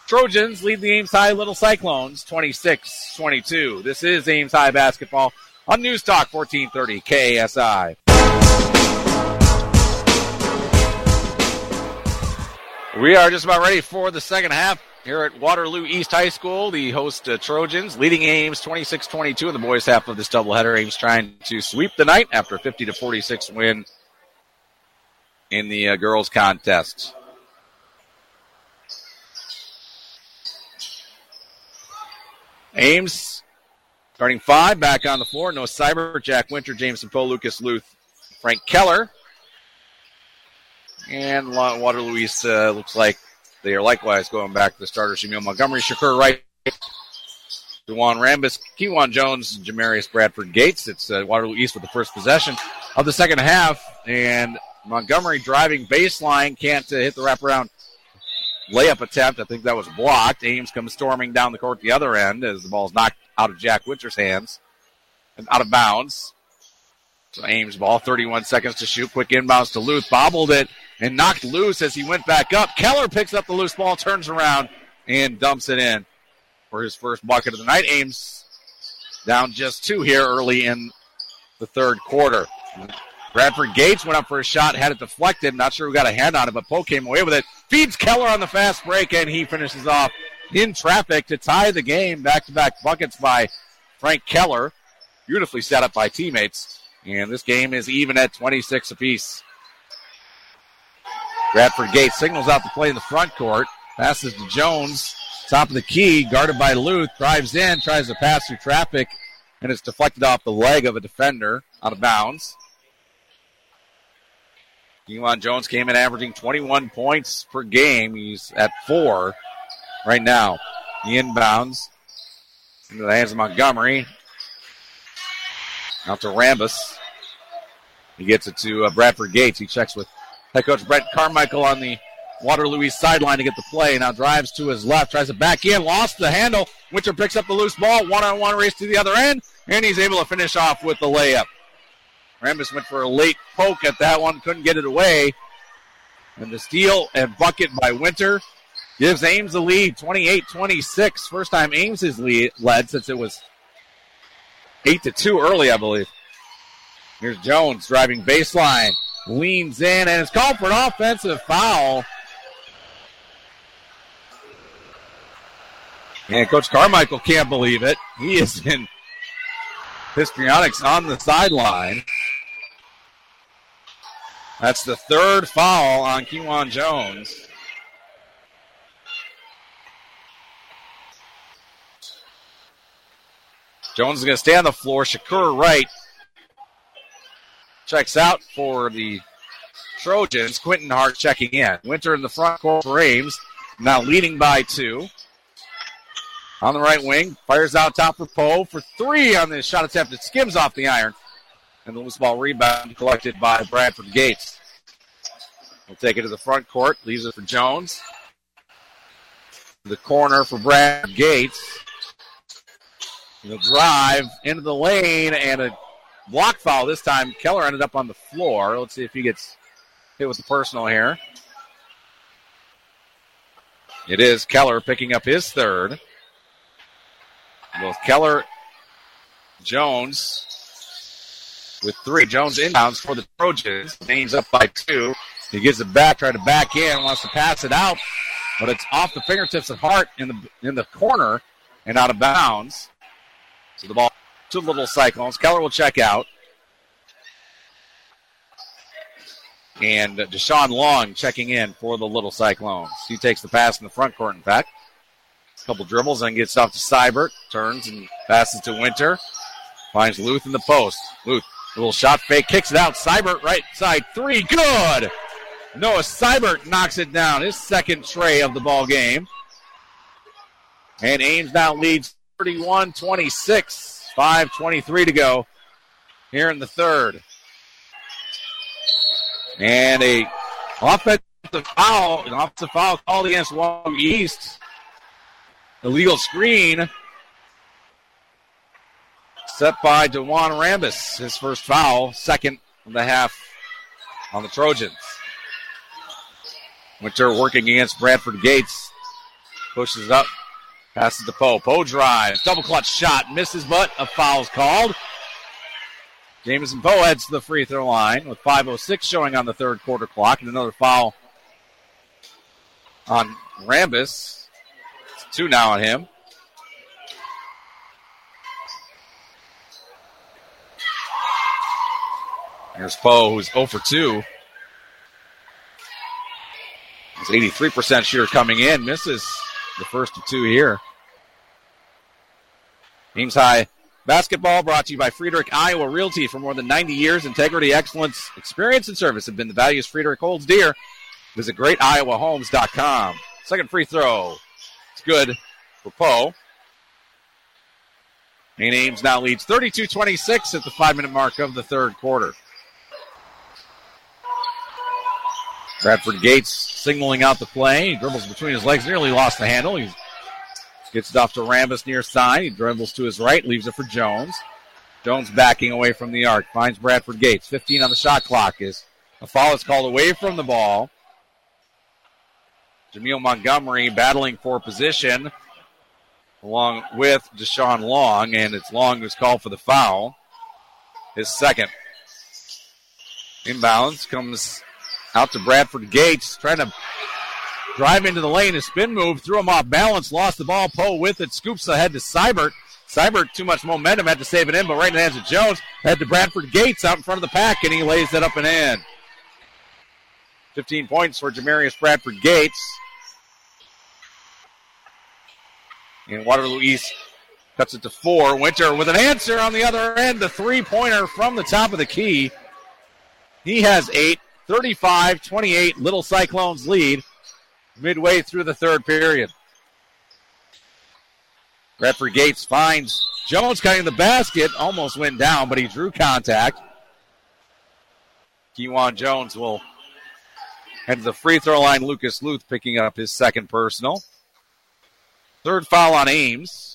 Trojans lead the Ames High Little Cyclones 26 22. This is Ames High basketball on News Talk 1430 KASI. We are just about ready for the second half here at Waterloo East High School. The host uh, Trojans leading Ames 26 22 in the boys' half of this doubleheader. Ames trying to sweep the night after a 50 to 46 win in the uh, girls' contest. Ames starting five back on the floor. Noah Seibert, Jack Winter, Jameson Poe, Lucas Luth, Frank Keller. And Waterloo East uh, looks like they are likewise going back to the starters. Emil Montgomery, Shakur Wright, Dewan Rambis, Kewan Jones, and Jamarius Bradford Gates. It's uh, Waterloo East with the first possession of the second half. And Montgomery driving baseline, can't uh, hit the wraparound layup attempt. I think that was blocked. Ames comes storming down the court the other end as the ball is knocked out of Jack Winter's hands and out of bounds. So Ames ball, 31 seconds to shoot. Quick inbounds to Luth, bobbled it and knocked loose as he went back up. Keller picks up the loose ball, turns around, and dumps it in for his first bucket of the night. Ames down just two here early in the third quarter. Bradford Gates went up for a shot, had it deflected. Not sure who got a hand on it, but Poe came away with it. Feeds Keller on the fast break, and he finishes off in traffic to tie the game. Back to back buckets by Frank Keller. Beautifully set up by teammates. And this game is even at 26 apiece. Bradford Gates signals out the play in the front court. Passes to Jones. Top of the key, guarded by Luth. Drives in, tries to pass through traffic, and it's deflected off the leg of a defender out of bounds. Elon Jones came in averaging 21 points per game. He's at four right now. The inbounds into the hands of Montgomery. Out to Rambus. He gets it to uh, Bradford Gates. He checks with Head coach Brett Carmichael on the Waterloo sideline to get the play. Now drives to his left, tries to back in, lost the handle. Winter picks up the loose ball, one on one race to the other end, and he's able to finish off with the layup. Rambus went for a late poke at that one, couldn't get it away. And the steal and bucket by Winter gives Ames the lead 28 26. First time Ames has lead, led since it was 8 to 2 early, I believe. Here's Jones driving baseline leans in and is called for an offensive foul. And Coach Carmichael can't believe it. He is in histrionics on the sideline. That's the third foul on Kewan Jones. Jones is going to stay on the floor. Shakur Wright checks out for the Trojans. Quentin Hart checking in. Winter in the front court for Ames. Now leading by two. On the right wing, fires out top for Poe for three on this shot attempt. It skims off the iron. And the loose ball rebound collected by Bradford Gates. We'll take it to the front court. Leaves it for Jones. The corner for Brad Gates. The drive into the lane and a block foul this time. Keller ended up on the floor. Let's see if he gets hit with the personal here. It is Keller picking up his third. Both Keller, Jones with three. Jones inbounds for the Trojans. Ames up by two. He gives it back, trying to back in, wants to pass it out, but it's off the fingertips of Hart in the in the corner and out of bounds. So the ball to the Little Cyclones. Keller will check out. And Deshaun Long checking in for the Little Cyclones. He takes the pass in the front court, in fact. A Couple dribbles and gets off to Seibert. Turns and passes to Winter. Finds Luth in the post. Luth, little shot fake, kicks it out. Seibert right side three. Good! Noah Seibert knocks it down. His second tray of the ball game. And Ames now leads 31 26. 5 23 to go here in the third. And a offensive foul, an offensive foul called against Waterloo East. Illegal screen set by Dewan Rambus. His first foul, second of the half on the Trojans. Winter working against Bradford Gates. Pushes up, passes to Poe. Poe drives, double clutch shot, misses, but a foul's called. Jameson Poe heads to the free throw line with 5.06 showing on the third quarter clock, and another foul on Rambus. It's two now on him. Here's Poe, who's 0 for 2. His 83% shooter coming in, misses the first of two here. Ames High basketball brought to you by Friedrich Iowa Realty for more than 90 years. Integrity, excellence, experience, and service have been the values Friedrich holds dear. Visit greatiowahomes.com. Second free throw. It's good for Poe. Maine Ames now leads 32 26 at the five minute mark of the third quarter. Bradford Gates signaling out the play. He dribbles between his legs, nearly lost the handle. He gets it off to Rambus near side. He dribbles to his right, leaves it for Jones. Jones backing away from the arc, finds Bradford Gates. 15 on the shot clock is a foul is called away from the ball. Jameel Montgomery battling for position along with Deshaun Long, and it's Long who's called for the foul. His second. Inbounds comes out to Bradford Gates, trying to drive into the lane. A spin move, threw him off balance, lost the ball. Poe with it, scoops ahead to Seibert. Seibert, too much momentum, had to save it in, but right in the hands of Jones. Head to Bradford Gates out in front of the pack, and he lays it up and in. 15 points for Jamarius Bradford Gates. And Waterloo East cuts it to four. Winter with an answer on the other end. The three pointer from the top of the key. He has eight. 35 28. Little Cyclones lead midway through the third period. Bradford Gates finds Jones cutting the basket. Almost went down, but he drew contact. Kewan Jones will head to the free throw line. Lucas Luth picking up his second personal. Third foul on Ames.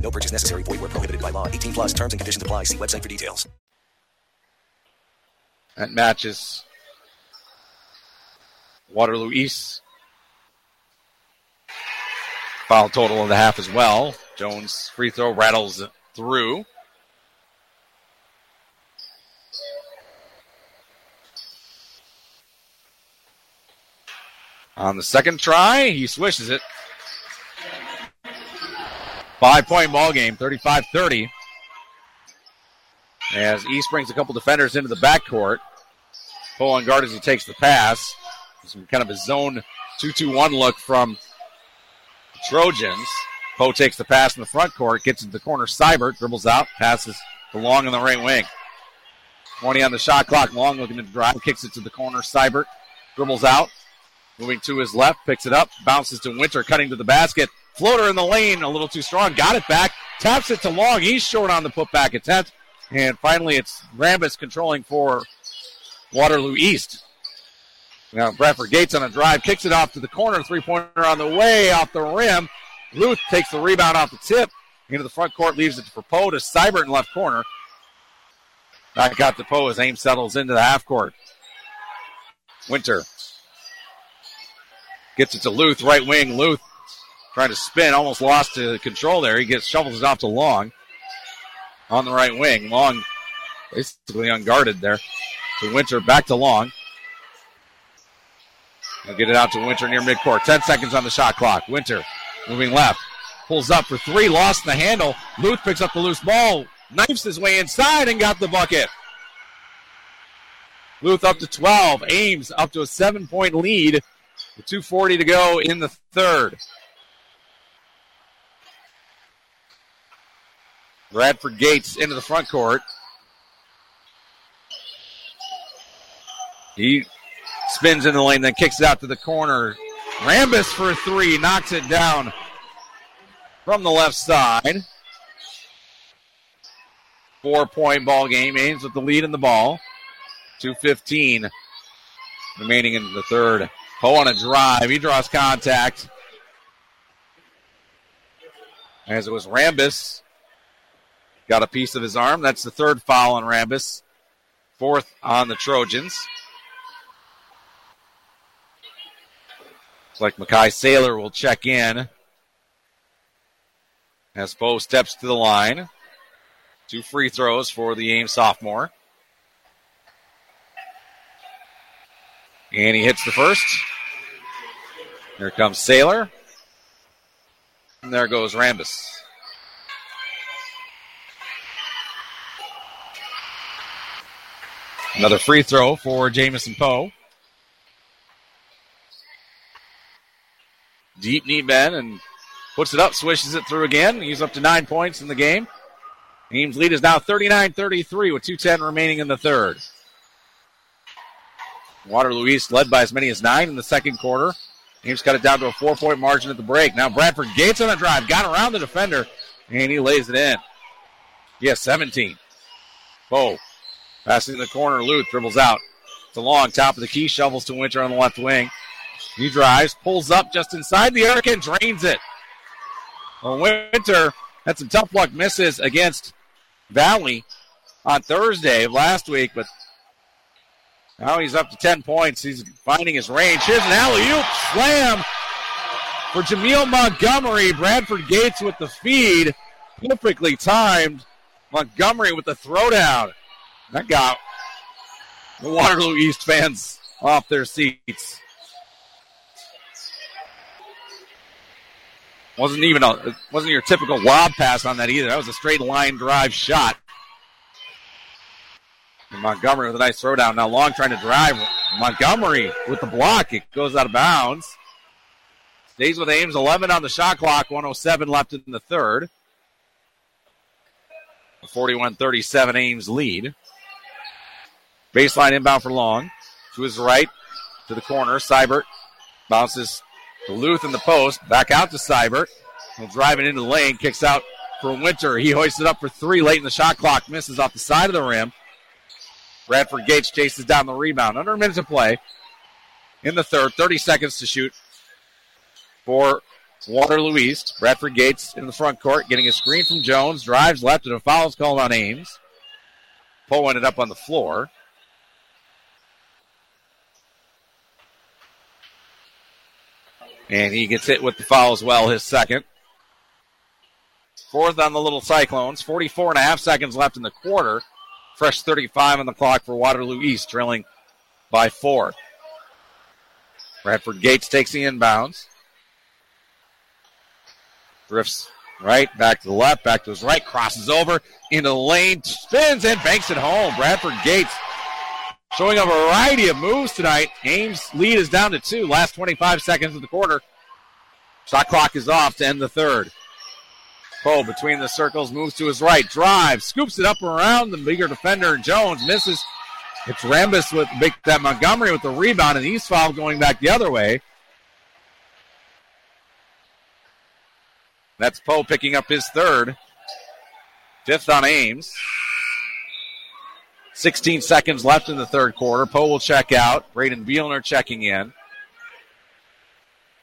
No purchase necessary. Void where prohibited by law. 18 plus terms and conditions apply. See website for details. That matches Waterloo East. Foul total of the half as well. Jones free throw rattles through. On the second try, he swishes it. Five point ball game, 35 30. As East brings a couple defenders into the backcourt. Pull on guard as he takes the pass. Some kind of a zone 2 2 1 look from Trojans. Poe takes the pass in the front court, gets into the corner. Seibert dribbles out, passes to Long in the right wing. 20 on the shot clock. Long looking to drive, kicks it to the corner. Seibert dribbles out, moving to his left, picks it up, bounces to Winter, cutting to the basket. Floater in the lane, a little too strong. Got it back, taps it to Long. He's short on the putback attempt. And finally, it's Rambis controlling for Waterloo East. Now, Bradford Gates on a drive, kicks it off to the corner, three pointer on the way, off the rim. Luth takes the rebound off the tip into the front court, leaves it for Poe to Seibert in left corner. Back out to Poe as Ames settles into the half court. Winter gets it to Luth, right wing. Luth trying to spin, almost lost to control there. He gets shovels it off to Long on the right wing. Long basically unguarded there. To Winter, back to Long. He'll get it out to Winter near midcourt. 10 seconds on the shot clock. Winter moving left. Pulls up for three, lost the handle. Luth picks up the loose ball, knifes his way inside and got the bucket. Luth up to 12. Ames up to a seven point lead with 2.40 to go in the third. Bradford Gates into the front court. He spins in the lane, then kicks it out to the corner. Rambis for a three, knocks it down from the left side. Four point ball game. Ames with the lead in the ball. 2.15 remaining in the third. Poe on a drive. He draws contact. As it was Rambis. Got a piece of his arm. That's the third foul on Rambis. Fourth on the Trojans. Looks like Mackay Sailor will check in. As Poe steps to the line. Two free throws for the Ames sophomore. And he hits the first. Here comes Sailor. And there goes Rambis. Another free throw for Jamison Poe. Deep knee bend and puts it up, swishes it through again. He's up to nine points in the game. Ames lead is now 39 33 with 2.10 remaining in the third. Waterloo East led by as many as nine in the second quarter. Ames cut it down to a four point margin at the break. Now Bradford Gates on a drive, got around the defender, and he lays it in. Yes, 17. Poe passing the corner. Luth dribbles out. It's a long top of the key, shovels to Winter on the left wing. He drives, pulls up just inside the arc and drains it. Well, Winter had some tough luck misses against Valley on Thursday of last week, but now he's up to 10 points. He's finding his range. Here's an alley-oop slam for Jameel Montgomery. Bradford Gates with the feed. Perfectly timed. Montgomery with the throwdown. That got the Waterloo East fans off their seats. Wasn't even a wasn't your typical lob pass on that either. That was a straight line drive shot. And Montgomery with a nice throwdown. Now Long trying to drive. Montgomery with the block. It goes out of bounds. Stays with Ames. 11 on the shot clock. 107 left in the third. 41-37 Ames lead. Baseline inbound for Long. To his right. To the corner. Seibert bounces to Luth in the post. Back out to Seibert. He'll drive it into the lane. Kicks out for Winter. He hoists it up for three late in the shot clock. Misses off the side of the rim. Bradford Gates chases down the rebound. Under a minute to play in the third. 30 seconds to shoot for Waterloo East. Bradford Gates in the front court, getting a screen from Jones. Drives left, and a foul is called on Ames. Poe ended up on the floor. And he gets hit with the foul as well, his second. Fourth on the little Cyclones. 44 and a half seconds left in the quarter. Fresh 35 on the clock for Waterloo East, trailing by four. Bradford Gates takes the inbounds. Drifts right, back to the left, back to his right, crosses over into the lane, spins and banks it home. Bradford Gates showing a variety of moves tonight. Ames lead is down to two. Last 25 seconds of the quarter. Shot clock is off to end the third. Poe between the circles, moves to his right, drives, scoops it up and around the bigger defender. Jones misses. It's Rambus with big that Montgomery with the rebound, and fouled going back the other way. That's Poe picking up his third. Fifth on Ames. 16 seconds left in the third quarter. Poe will check out. Braden Bielner checking in.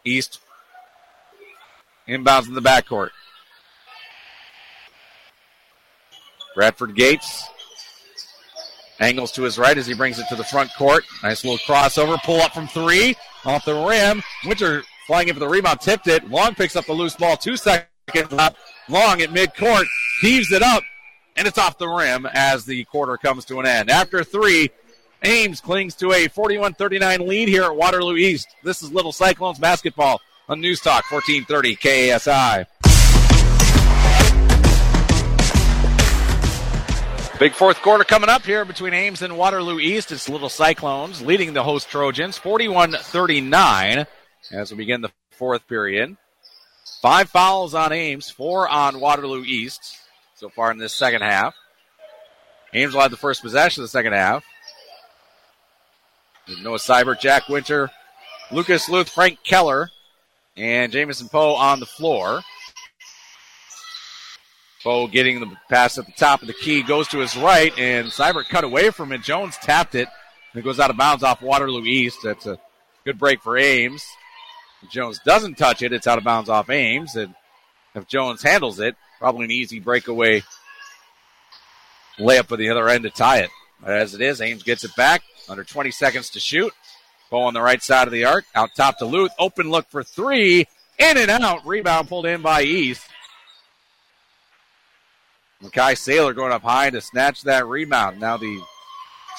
East inbounds in the backcourt. Bradford Gates angles to his right as he brings it to the front court. Nice little crossover. Pull up from three. Off the rim. Winter flying in for the rebound. Tipped it. Long picks up the loose ball. Two seconds left. Long at midcourt. Heaves it up. And it's off the rim as the quarter comes to an end. After three, Ames clings to a 41 39 lead here at Waterloo East. This is Little Cyclones basketball on News Talk 1430 KASI. Big fourth quarter coming up here between Ames and Waterloo East. It's Little Cyclones leading the host Trojans 41 39 as we begin the fourth period. Five fouls on Ames, four on Waterloo East so far in this second half. Ames will have the first possession of the second half. Noah Seibert, Jack Winter, Lucas Luth, Frank Keller, and Jamison Poe on the floor. Poe getting the pass at the top of the key, goes to his right, and Seibert cut away from it. Jones tapped it, and it goes out of bounds off Waterloo East. That's a good break for Ames. If Jones doesn't touch it, it's out of bounds off Ames, and if Jones handles it, probably an easy breakaway layup at the other end to tie it. As it is, Ames gets it back. Under 20 seconds to shoot. Poe on the right side of the arc. Out top to Luth. Open look for three. In and out. Rebound pulled in by East. Mackay Sailor going up high to snatch that rebound. Now the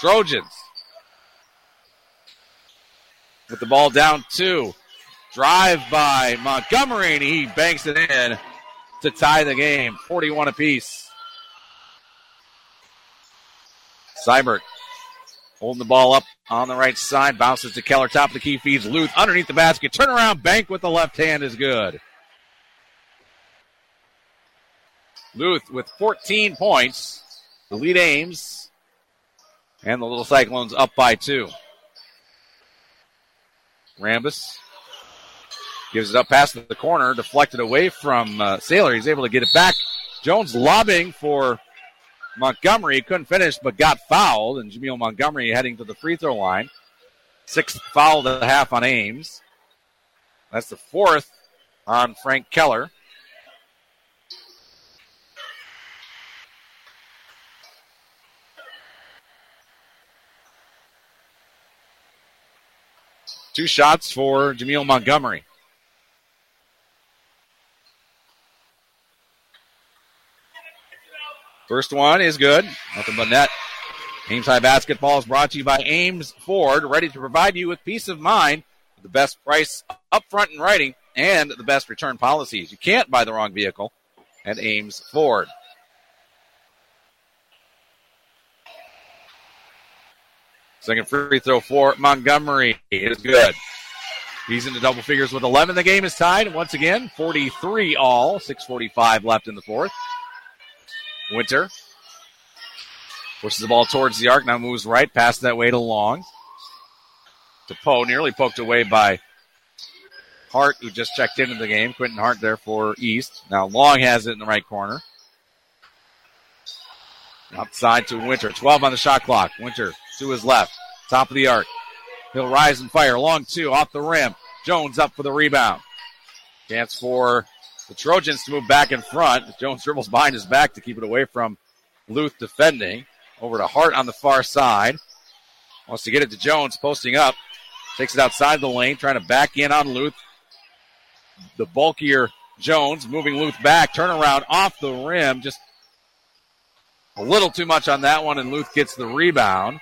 Trojans with the ball down two. Drive by Montgomery and he banks it in to tie the game. 41 apiece. Seibert holding the ball up on the right side. Bounces to Keller. Top of the key. Feeds Luth underneath the basket. Turn around. Bank with the left hand is good. Luth with 14 points. The lead Ames. And the Little Cyclones up by two. Rambus gives it up past the corner, deflected away from uh, Sailor. He's able to get it back. Jones lobbing for Montgomery. Couldn't finish, but got fouled. And Jameel Montgomery heading to the free throw line. Sixth foul and a half on Ames. That's the fourth on Frank Keller. Two shots for Jameel Montgomery. First one is good. Nothing but net. Ames High Basketball is brought to you by Ames Ford, ready to provide you with peace of mind, the best price up front in writing, and the best return policies. You can't buy the wrong vehicle at Ames Ford. Second free throw for Montgomery is good. He's into double figures with 11. The game is tied once again, 43 all, 6:45 left in the fourth. Winter pushes the ball towards the arc. Now moves right, past that way to Long. To Poe, nearly poked away by Hart, who just checked into the game. Quentin Hart there for East. Now Long has it in the right corner. Outside to Winter. 12 on the shot clock. Winter to his left. Top of the arc. He'll rise and fire. Long two off the rim. Jones up for the rebound. Chance for the Trojans to move back in front. Jones dribbles behind his back to keep it away from Luth defending. Over to Hart on the far side. Wants to get it to Jones, posting up. Takes it outside the lane, trying to back in on Luth. The bulkier Jones moving Luth back. Turnaround off the rim. Just a little too much on that one, and Luth gets the rebound.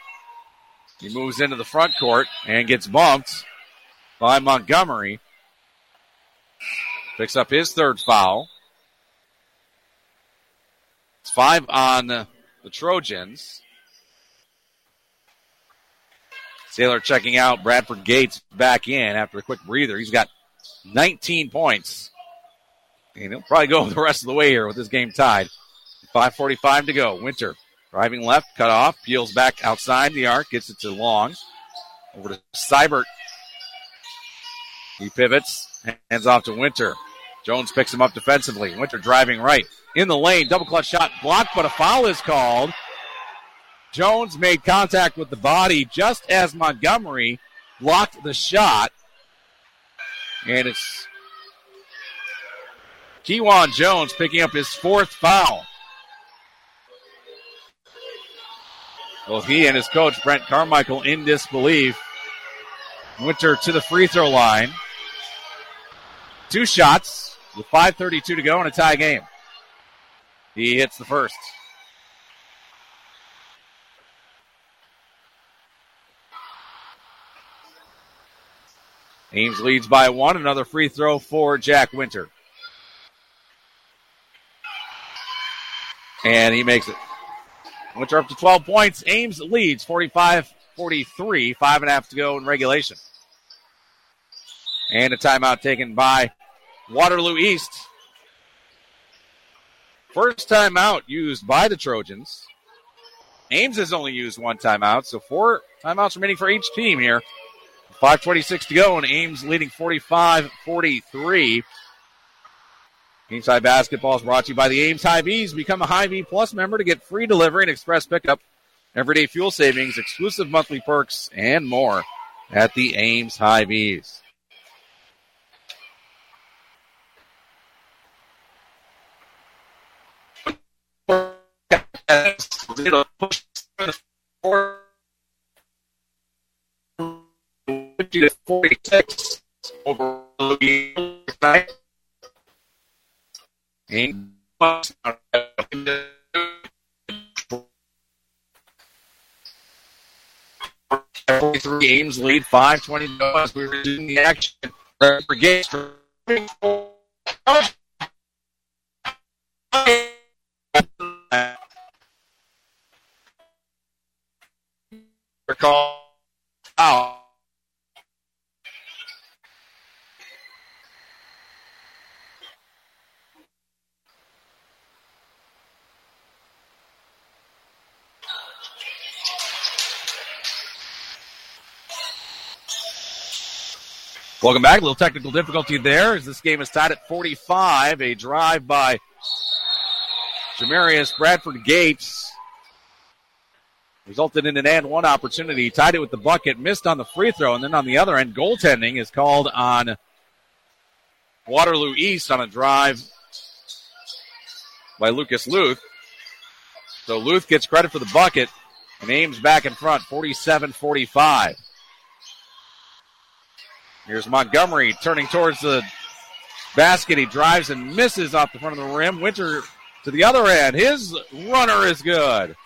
He moves into the front court and gets bumped by Montgomery. Picks up his third foul. It's five on the Trojans. Sailor checking out. Bradford Gates back in after a quick breather. He's got 19 points And he'll probably go the rest of the way here with this game tied. 5.45 to go. Winter driving left, cut off, peels back outside the arc, gets it to Long. Over to Seibert. He pivots, hands off to Winter. Jones picks him up defensively. Winter driving right in the lane. Double clutch shot blocked, but a foul is called. Jones made contact with the body just as Montgomery blocked the shot. And it's Kewan Jones picking up his fourth foul. Both he and his coach, Brent Carmichael, in disbelief. Winter to the free throw line. Two shots with 5.32 to go in a tie game. He hits the first. Ames leads by one. Another free throw for Jack Winter. And he makes it. Winter up to 12 points. Ames leads 45 43. Five and a half to go in regulation. And a timeout taken by Waterloo East. First timeout used by the Trojans. Ames has only used one timeout, so four timeouts remaining for each team here. 5.26 to go, and Ames leading 45 43. Ames High Basketball is brought to you by the Ames Hy-Vees. Become a Hy-Vee Plus member to get free delivery and express pickup, everyday fuel savings, exclusive monthly perks, and more at the Ames Hy-Vees. to 46 over. And Forty-three Ames lead, five twenty as we resume the action. Brigade call out. Welcome back. A little technical difficulty there as this game is tied at 45. A drive by Jamarius Bradford Gates resulted in an and one opportunity. Tied it with the bucket, missed on the free throw, and then on the other end, goaltending is called on Waterloo East on a drive by Lucas Luth. So Luth gets credit for the bucket and Ames back in front, 47 45. Here's Montgomery turning towards the basket. He drives and misses off the front of the rim. Winter to the other end. His runner is good.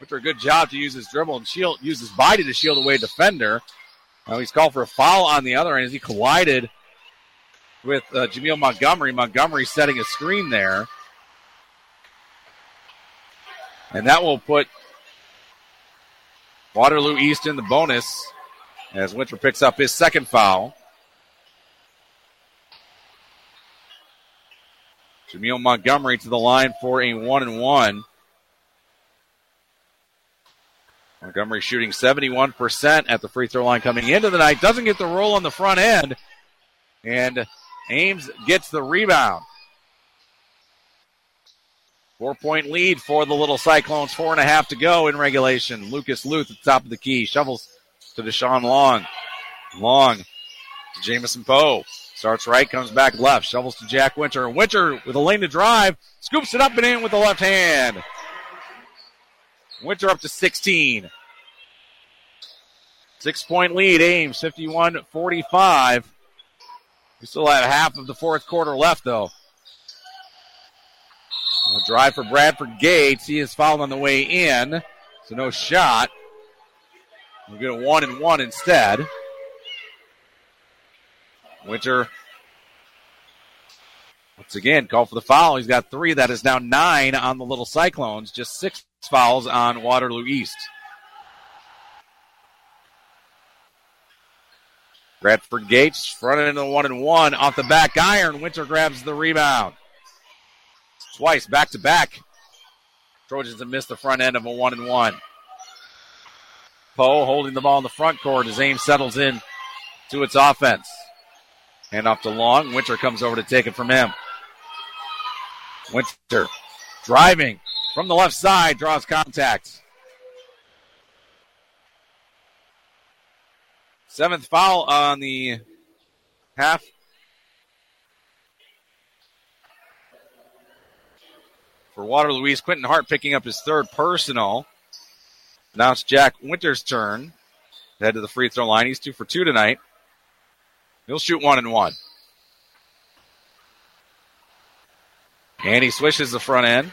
A good job to use his dribble and shield, use his body to shield away defender. Now he's called for a foul on the other end as he collided with uh, Jameel Montgomery. Montgomery setting a screen there. And that will put Waterloo East in the bonus as Winter picks up his second foul. Jameel Montgomery to the line for a one and one. Montgomery shooting 71% at the free throw line coming into the night. Doesn't get the roll on the front end. And Ames gets the rebound. Four point lead for the Little Cyclones. Four and a half to go in regulation. Lucas Luth at the top of the key. Shovels to Deshaun Long. Long to Jamison Poe. Starts right, comes back left. Shovels to Jack Winter. Winter with a lane to drive. Scoops it up and in with the left hand. Winter up to 16. Six point lead, Ames 51 45. We still have half of the fourth quarter left, though. A drive for Bradford Gates. He is fouled on the way in, so no shot. We'll get a one and one instead. Winter once again call for the foul. He's got three. That is now nine on the Little Cyclones. Just six fouls on Waterloo East. Bradford Gates fronted into the one and one off the back iron. Winter grabs the rebound. Twice back to back. Trojans have missed the front end of a one and one. Poe holding the ball in the front court as Ames settles in to its offense. Hand off to Long. Winter comes over to take it from him. Winter driving from the left side, draws contact. Seventh foul on the half. For Waterloo East, Quentin Hart picking up his third personal. Now it's Jack Winter's turn. Head to the free throw line. He's two for two tonight. He'll shoot one and one. And he swishes the front end.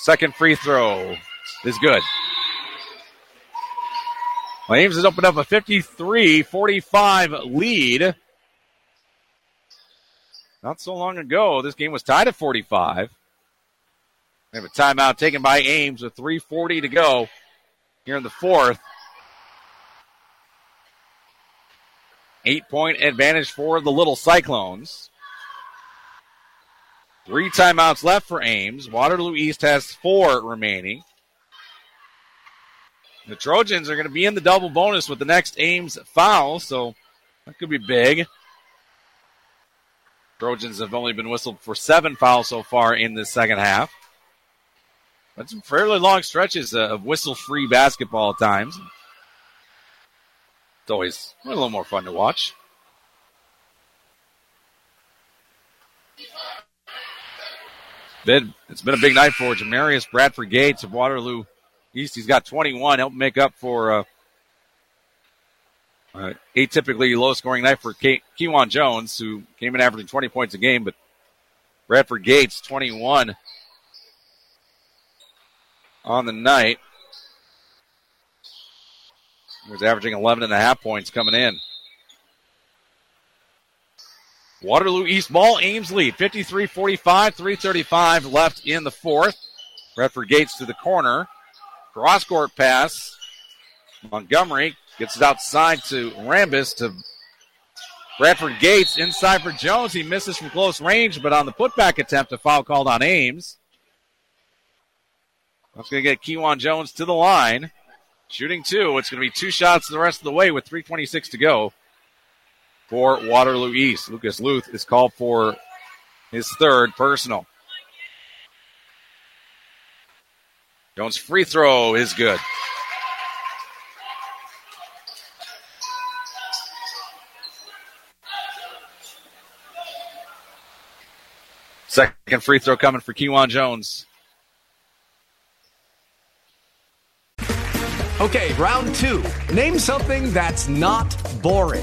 Second free throw is good. Flames has opened up a 53 45 lead. Not so long ago, this game was tied at 45. We have a timeout taken by Ames with 3.40 to go here in the fourth. Eight point advantage for the Little Cyclones. Three timeouts left for Ames. Waterloo East has four remaining. The Trojans are going to be in the double bonus with the next Ames foul, so that could be big. Trojans have only been whistled for seven fouls so far in the second half. That's some fairly long stretches of whistle free basketball at times. It's always a little more fun to watch. It's been a big night for Jamarius Bradford Gates of Waterloo East. He's got 21, help make up for uh, uh, atypically low scoring night for Ke- Kewan Jones, who came in averaging 20 points a game, but Bradford Gates, 21 on the night. He was averaging 11 and a half points coming in. Waterloo East ball, Ames lead 53 45, 335 left in the fourth. Bradford Gates to the corner. Cross court pass. Montgomery gets it outside to Rambis to Bradford Gates inside for Jones. He misses from close range, but on the putback attempt, a foul called on Ames. That's going to get Kewan Jones to the line. Shooting two. It's going to be two shots the rest of the way with 3.26 to go for Waterloo East. Lucas Luth is called for his third personal. Jones' free throw is good. Second free throw coming for Kewan Jones. Okay, round two. Name something that's not boring.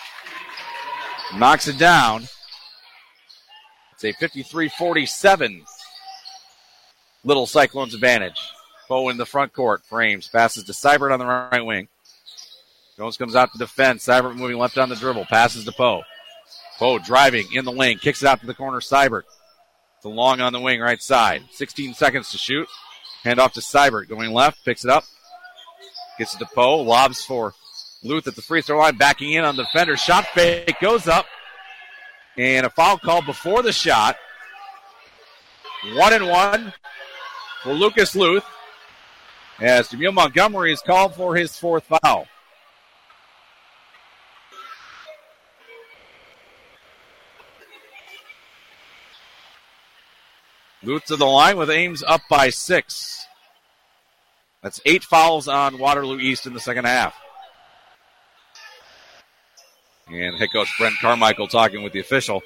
knocks it down. It's a 53-47 Little Cyclones advantage. Poe in the front court frames, passes to Seibert on the right wing. Jones comes out to defend. Seibert moving left on the dribble, passes to Poe. Poe driving in the lane, kicks it out to the corner. Seibert. The long on the wing, right side. 16 seconds to shoot. Hand off to Seibert, going left, picks it up, gets it to Poe, lobs for Luth at the free throw line, backing in on the defender. Shot fake goes up, and a foul call before the shot. One and one for Lucas Luth as Jameel Montgomery is called for his fourth foul. Luth to the line with Ames up by six. That's eight fouls on Waterloo East in the second half. And head coach Brent Carmichael talking with the official.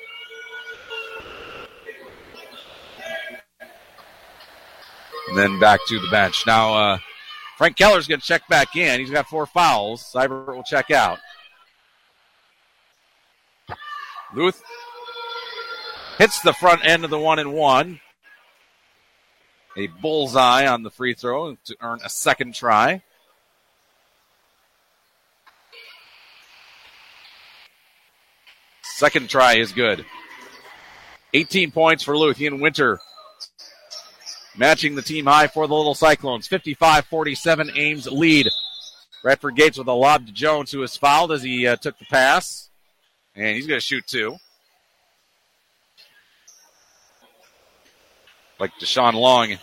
and then back to the bench. Now, uh, Frank Keller's going to check back in. He's got four fouls. Seibert will check out. Luth hits the front end of the one and one. A bullseye on the free throw to earn a second try. Second try is good. 18 points for Luth and Winter. Matching the team high for the Little Cyclones. 55 47 Ames lead. Bradford Gates with a lob to Jones, who was fouled as he uh, took the pass. And he's going to shoot two. Like Deshaun Long.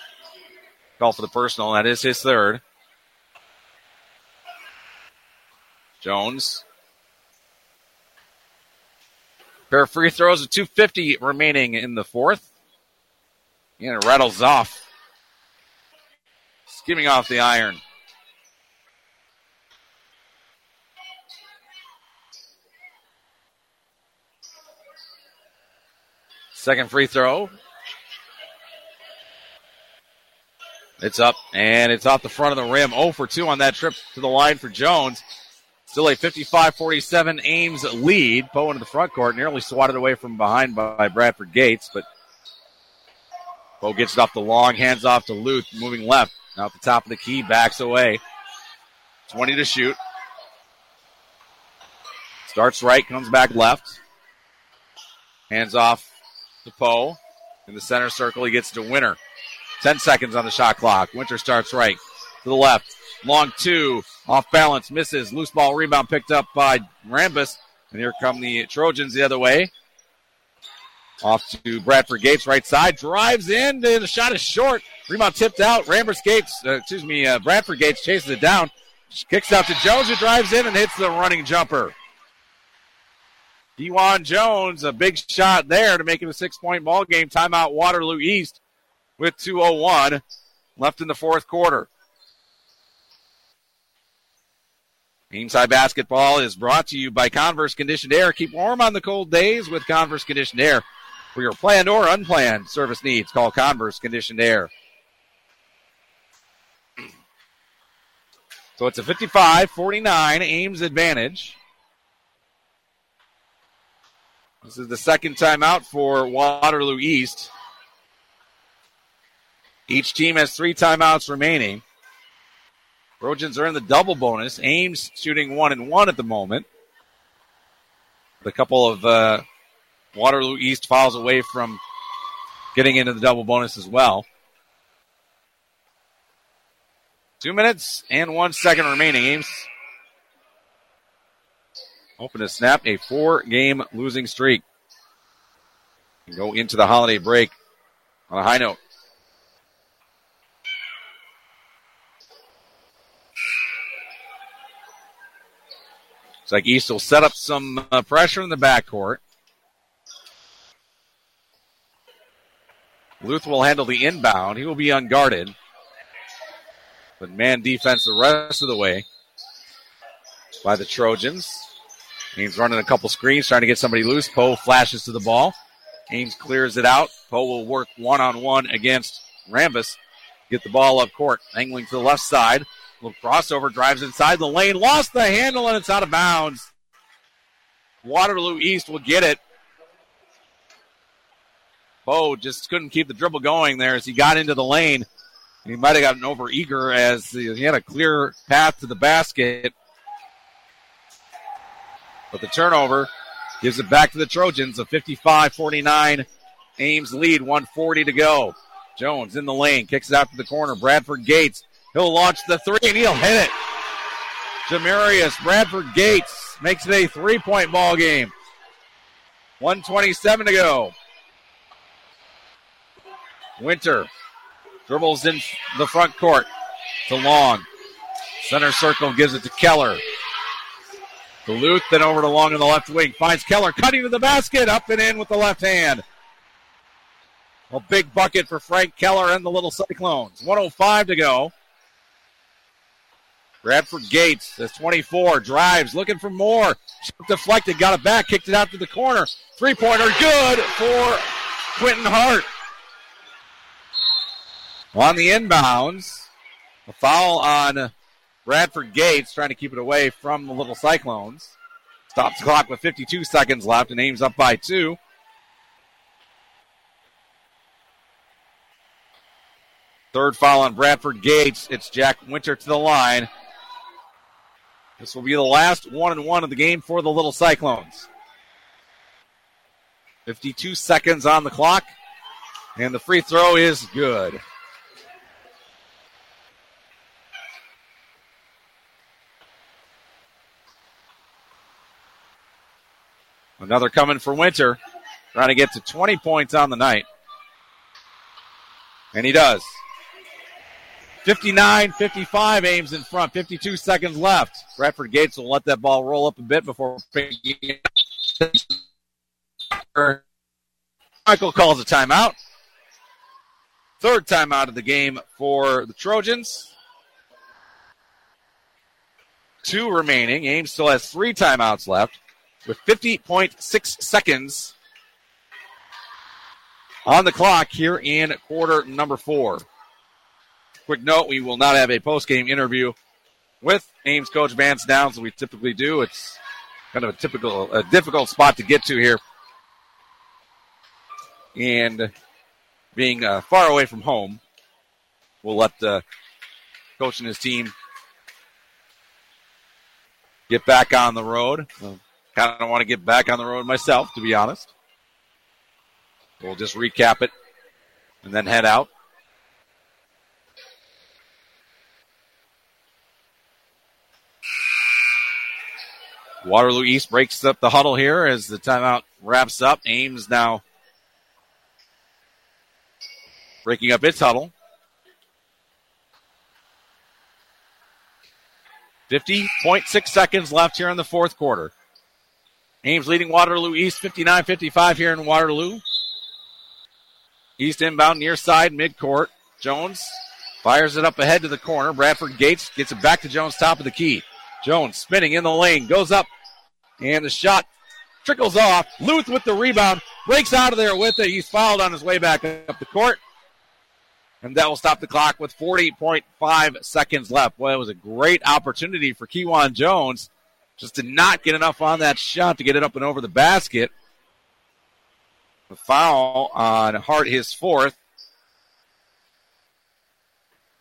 Call for the personal. That is his third. Jones. Pair of free throws with 250 remaining in the fourth. And it rattles off. Skimming off the iron. Second free throw. It's up and it's off the front of the rim. 0 for 2 on that trip to the line for Jones. Still a 55-47 Ames lead. Poe into the front court, nearly swatted away from behind by Bradford Gates, but Poe gets it off the long, hands off to Luth, moving left. Now at the top of the key, backs away. 20 to shoot. Starts right, comes back left. Hands off to Poe. In the center circle, he gets to Winter. 10 seconds on the shot clock. Winter starts right to the left. Long two, off balance, misses. Loose ball rebound picked up by Rambus. And here come the Trojans the other way. Off to Bradford Gates, right side. Drives in. The shot is short. Rebound tipped out. Rambus Gates, uh, excuse me, uh, Bradford Gates chases it down. Kicks out to Jones, who drives in and hits the running jumper. Dewan Jones, a big shot there to make it a six point ball game. Timeout Waterloo East with 2.01 left in the fourth quarter. High Basketball is brought to you by Converse Conditioned Air. Keep warm on the cold days with Converse Conditioned Air. For your planned or unplanned service needs, call Converse Conditioned Air. So it's a 55 49 Ames advantage. This is the second timeout for Waterloo East. Each team has three timeouts remaining. Trojans are in the double bonus. Ames shooting one and one at the moment. With a couple of uh, Waterloo East fouls away from getting into the double bonus as well. Two minutes and one second remaining. Ames hoping to snap a four game losing streak and go into the holiday break on a high note. Looks like East will set up some uh, pressure in the backcourt. Luth will handle the inbound. He will be unguarded. But man defense the rest of the way by the Trojans. Ames running a couple screens, trying to get somebody loose. Poe flashes to the ball. Ames clears it out. Poe will work one on one against Rambus. Get the ball up court. Angling to the left side. Little crossover drives inside the lane. Lost the handle and it's out of bounds. Waterloo East will get it. Poe just couldn't keep the dribble going there as he got into the lane. He might have gotten over eager as he had a clear path to the basket. But the turnover gives it back to the Trojans. A 55 49 Ames lead, 140 to go. Jones in the lane, kicks it out to the corner. Bradford Gates. He'll launch the three and he'll hit it. Jamarius Bradford Gates makes it a three point ball game. 127 to go. Winter dribbles in the front court to Long. Center circle gives it to Keller. Duluth then over to Long in the left wing. Finds Keller cutting to the basket. Up and in with the left hand. A big bucket for Frank Keller and the Little Cyclones. 105 to go. Bradford Gates, that's 24, drives, looking for more. Deflected, got it back, kicked it out to the corner. Three pointer, good for Quentin Hart. On the inbounds, a foul on Bradford Gates, trying to keep it away from the Little Cyclones. Stops the clock with 52 seconds left and Ames up by two. Third foul on Bradford Gates. It's Jack Winter to the line. This will be the last one and one of the game for the Little Cyclones. 52 seconds on the clock, and the free throw is good. Another coming for Winter, trying to get to 20 points on the night. And he does. 59 55 Ames in front, 52 seconds left. Bradford Gates will let that ball roll up a bit before Michael calls a timeout. Third timeout of the game for the Trojans. Two remaining. Ames still has three timeouts left with 50.6 seconds on the clock here in quarter number four. Quick note, we will not have a post-game interview with Ames coach Vance Downs as we typically do. It's kind of a typical, a difficult spot to get to here. And being uh, far away from home, we'll let the coach and his team get back on the road. kind of want to get back on the road myself, to be honest. We'll just recap it and then head out. Waterloo East breaks up the huddle here as the timeout wraps up. Ames now breaking up its huddle. 50.6 seconds left here in the fourth quarter. Ames leading Waterloo East 59 55 here in Waterloo. East inbound near side midcourt. Jones fires it up ahead to the corner. Bradford Gates gets it back to Jones, top of the key. Jones spinning in the lane, goes up, and the shot trickles off. Luth with the rebound, breaks out of there with it. He's fouled on his way back up the court. And that will stop the clock with 40.5 seconds left. Well, it was a great opportunity for Kewan Jones just to not get enough on that shot to get it up and over the basket. The foul on Hart, his fourth.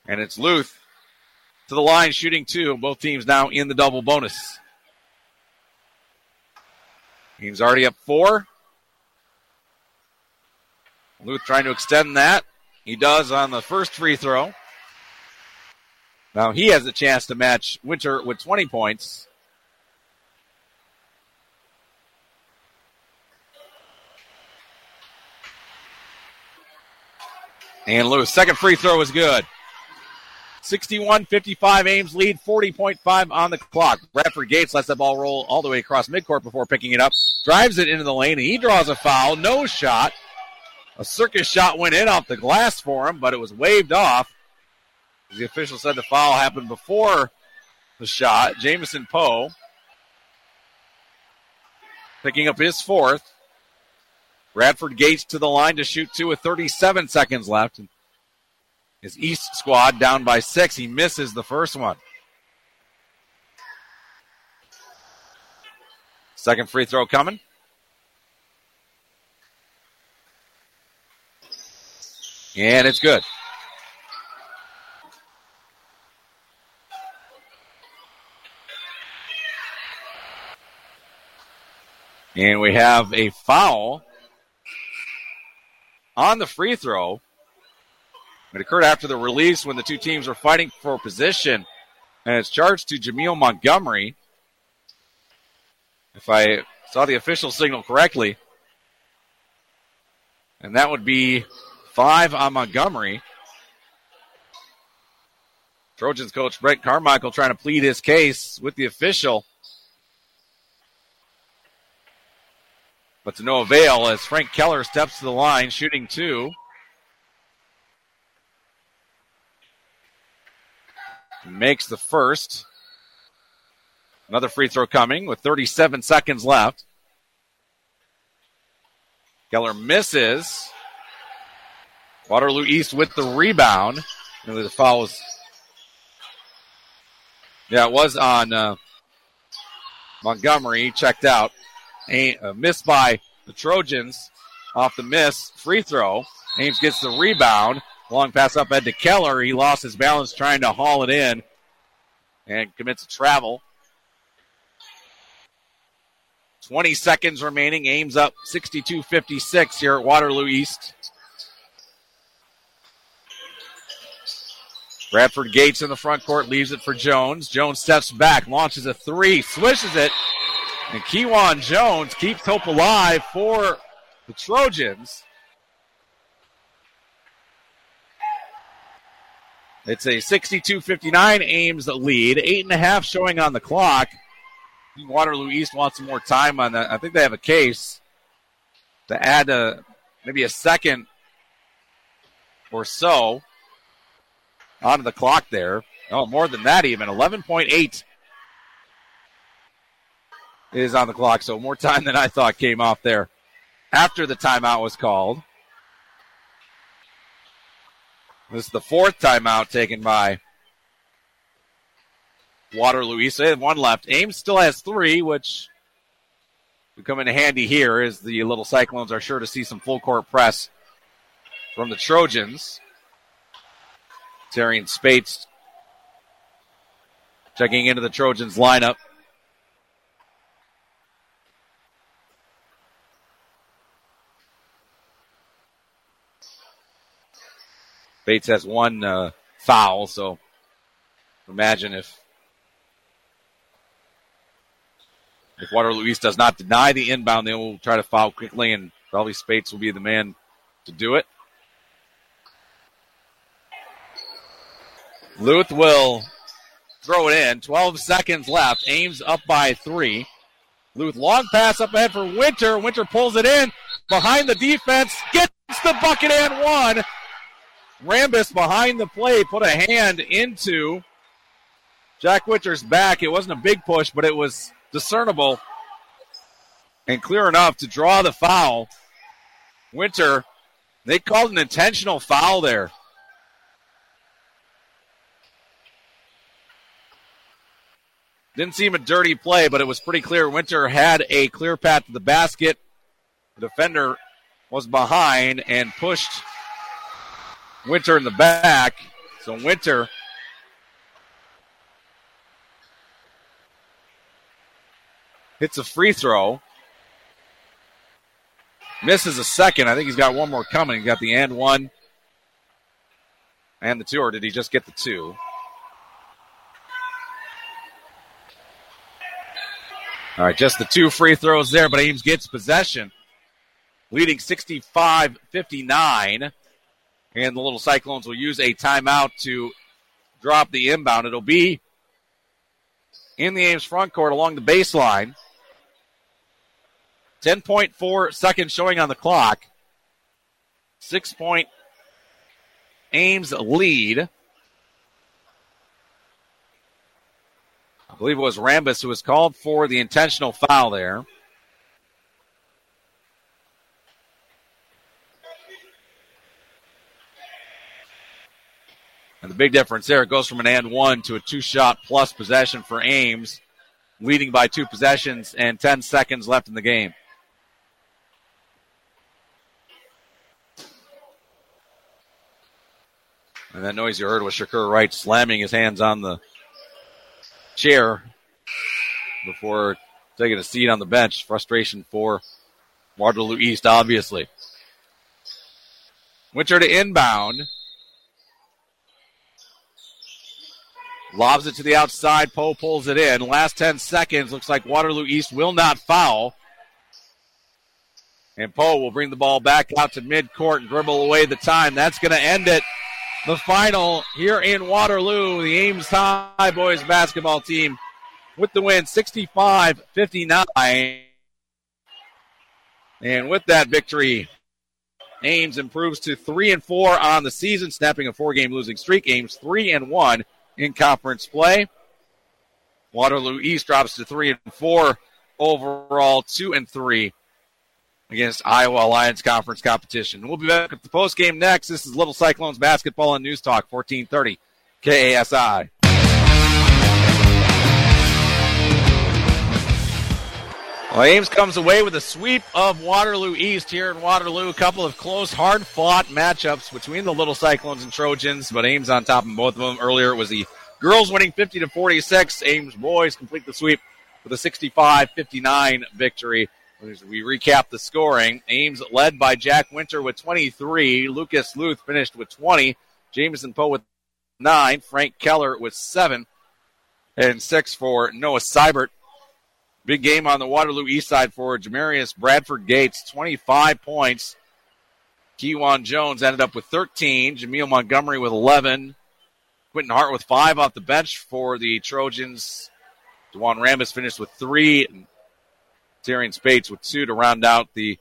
And it's Luth to the line shooting two. Both teams now in the double bonus. Team's already up four. Luth trying to extend that. He does on the first free throw. Now he has a chance to match Winter with 20 points. And Lewis, second free throw is good. 61 55 Ames lead, 40.5 on the clock. Bradford Gates lets that ball roll all the way across midcourt before picking it up. Drives it into the lane, and he draws a foul. No shot. A circus shot went in off the glass for him, but it was waved off. The official said the foul happened before the shot. Jamison Poe picking up his fourth. Bradford Gates to the line to shoot two with 37 seconds left. His East squad down by six. He misses the first one. Second free throw coming. And it's good. And we have a foul on the free throw. It occurred after the release when the two teams were fighting for position. And it's charged to Jameel Montgomery. If I saw the official signal correctly. And that would be five on Montgomery. Trojans coach Brent Carmichael trying to plead his case with the official. But to no avail as Frank Keller steps to the line, shooting two. Makes the first. Another free throw coming with 37 seconds left. Keller misses. Waterloo East with the rebound. And the foul was. Yeah, it was on uh, Montgomery. Checked out. A, a miss by the Trojans off the miss. Free throw. Ames gets the rebound. Long pass up head to Keller. He lost his balance trying to haul it in and commits a travel. 20 seconds remaining. Ames up 62 56 here at Waterloo East. Bradford Gates in the front court leaves it for Jones. Jones steps back, launches a three, swishes it, and Kewan Jones keeps hope alive for the Trojans. It's a 62-59 Ames lead. Eight and a half showing on the clock. Waterloo East wants some more time on that. I think they have a case to add a, maybe a second or so onto the clock there. Oh, more than that even. 11.8 is on the clock. So more time than I thought came off there after the timeout was called. This is the fourth timeout taken by. They have one left. Ames still has three, which will come in handy here as the little Cyclones are sure to see some full court press from the Trojans. Darian Spates checking into the Trojans lineup. Bates has one uh, foul, so imagine if if Waterloo East does not deny the inbound, they will try to foul quickly, and probably Spates will be the man to do it. Luth will throw it in. 12 seconds left. Ames up by three. Luth long pass up ahead for Winter. Winter pulls it in behind the defense, gets the bucket and one. Rambus behind the play put a hand into Jack Winter's back. It wasn't a big push, but it was discernible and clear enough to draw the foul. Winter, they called an intentional foul there. Didn't seem a dirty play, but it was pretty clear. Winter had a clear path to the basket. The defender was behind and pushed Winter in the back. So Winter hits a free throw. Misses a second. I think he's got one more coming. He got the and one and the two, or did he just get the two? All right, just the two free throws there, but Ames gets possession, leading 65 59. And the Little Cyclones will use a timeout to drop the inbound. It'll be in the Ames front court along the baseline. 10.4 seconds showing on the clock. Six point Ames lead. I believe it was Rambus who was called for the intentional foul there. The big difference there, it goes from an and one to a two shot plus possession for Ames, leading by two possessions and 10 seconds left in the game. And that noise you heard was Shakur Wright slamming his hands on the chair before taking a seat on the bench. Frustration for Waterloo East, obviously. Winter to inbound. Lobs it to the outside. Poe pulls it in. Last 10 seconds. Looks like Waterloo East will not foul. And Poe will bring the ball back out to midcourt and dribble away the time. That's going to end it. The final here in Waterloo. The Ames High boys basketball team with the win 65 59. And with that victory, Ames improves to 3 and 4 on the season, snapping a four game losing streak. Ames 3 and 1 in conference play. Waterloo East drops to three and four overall, two and three against Iowa Alliance Conference competition. We'll be back at the post game next. This is Little Cyclones basketball on News Talk 1430 KASI. Well, Ames comes away with a sweep of Waterloo East here in Waterloo. A couple of close, hard fought matchups between the Little Cyclones and Trojans, but Ames on top of both of them. Earlier it was the girls winning 50 to 46. Ames boys complete the sweep with a 65 59 victory. As we recap the scoring, Ames led by Jack Winter with 23. Lucas Luth finished with 20. Jameson Poe with 9. Frank Keller with 7. And 6 for Noah Seibert. Big game on the Waterloo East side for Jamarius Bradford Gates, 25 points. Kewan Jones ended up with 13. Jameel Montgomery with 11. Quentin Hart with 5 off the bench for the Trojans. Dewan Rambis finished with 3. Tyrion Spates with 2 to round out the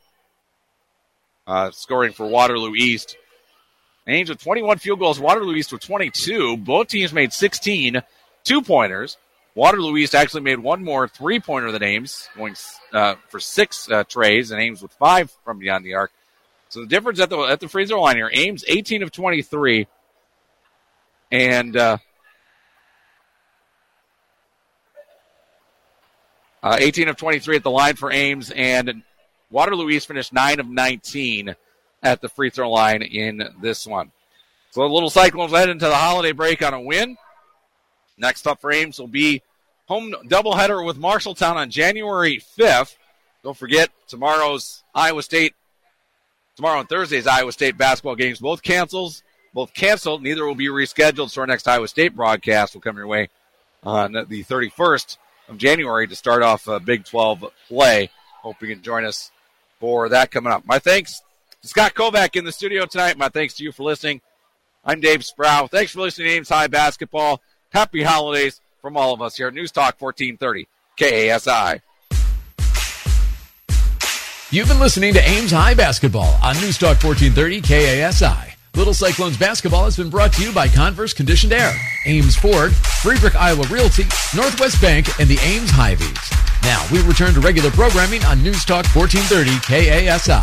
uh, scoring for Waterloo East. Ames with 21 field goals, Waterloo East with 22. Both teams made 16 two pointers. Waterloo East actually made one more three pointer than Ames, going uh, for six uh, trays, and Ames with five from beyond the arc. So the difference at the at the free throw line here: Ames 18 of 23, and uh, uh, 18 of 23 at the line for Ames, and Waterloo East finished 9 of 19 at the free throw line in this one. So the Little Cyclones head into the holiday break on a win. Next up for Ames will be home doubleheader with Marshalltown on January 5th. Don't forget tomorrow's Iowa State, tomorrow and Thursday's Iowa State basketball games both cancels, both canceled. Neither will be rescheduled. So our next Iowa State broadcast will come your way on the 31st of January to start off a Big 12 play. Hope you can join us for that coming up. My thanks to Scott Kovac in the studio tonight. My thanks to you for listening. I'm Dave Sproul. Thanks for listening to Ames High Basketball. Happy holidays from all of us here at News Talk 1430 KASI. You've been listening to Ames High Basketball on News Talk 1430 KASI. Little Cyclones basketball has been brought to you by Converse Conditioned Air, Ames Ford, Friedrich Iowa Realty, Northwest Bank, and the Ames Hy-Vees. Now we return to regular programming on News Talk 1430 KASI.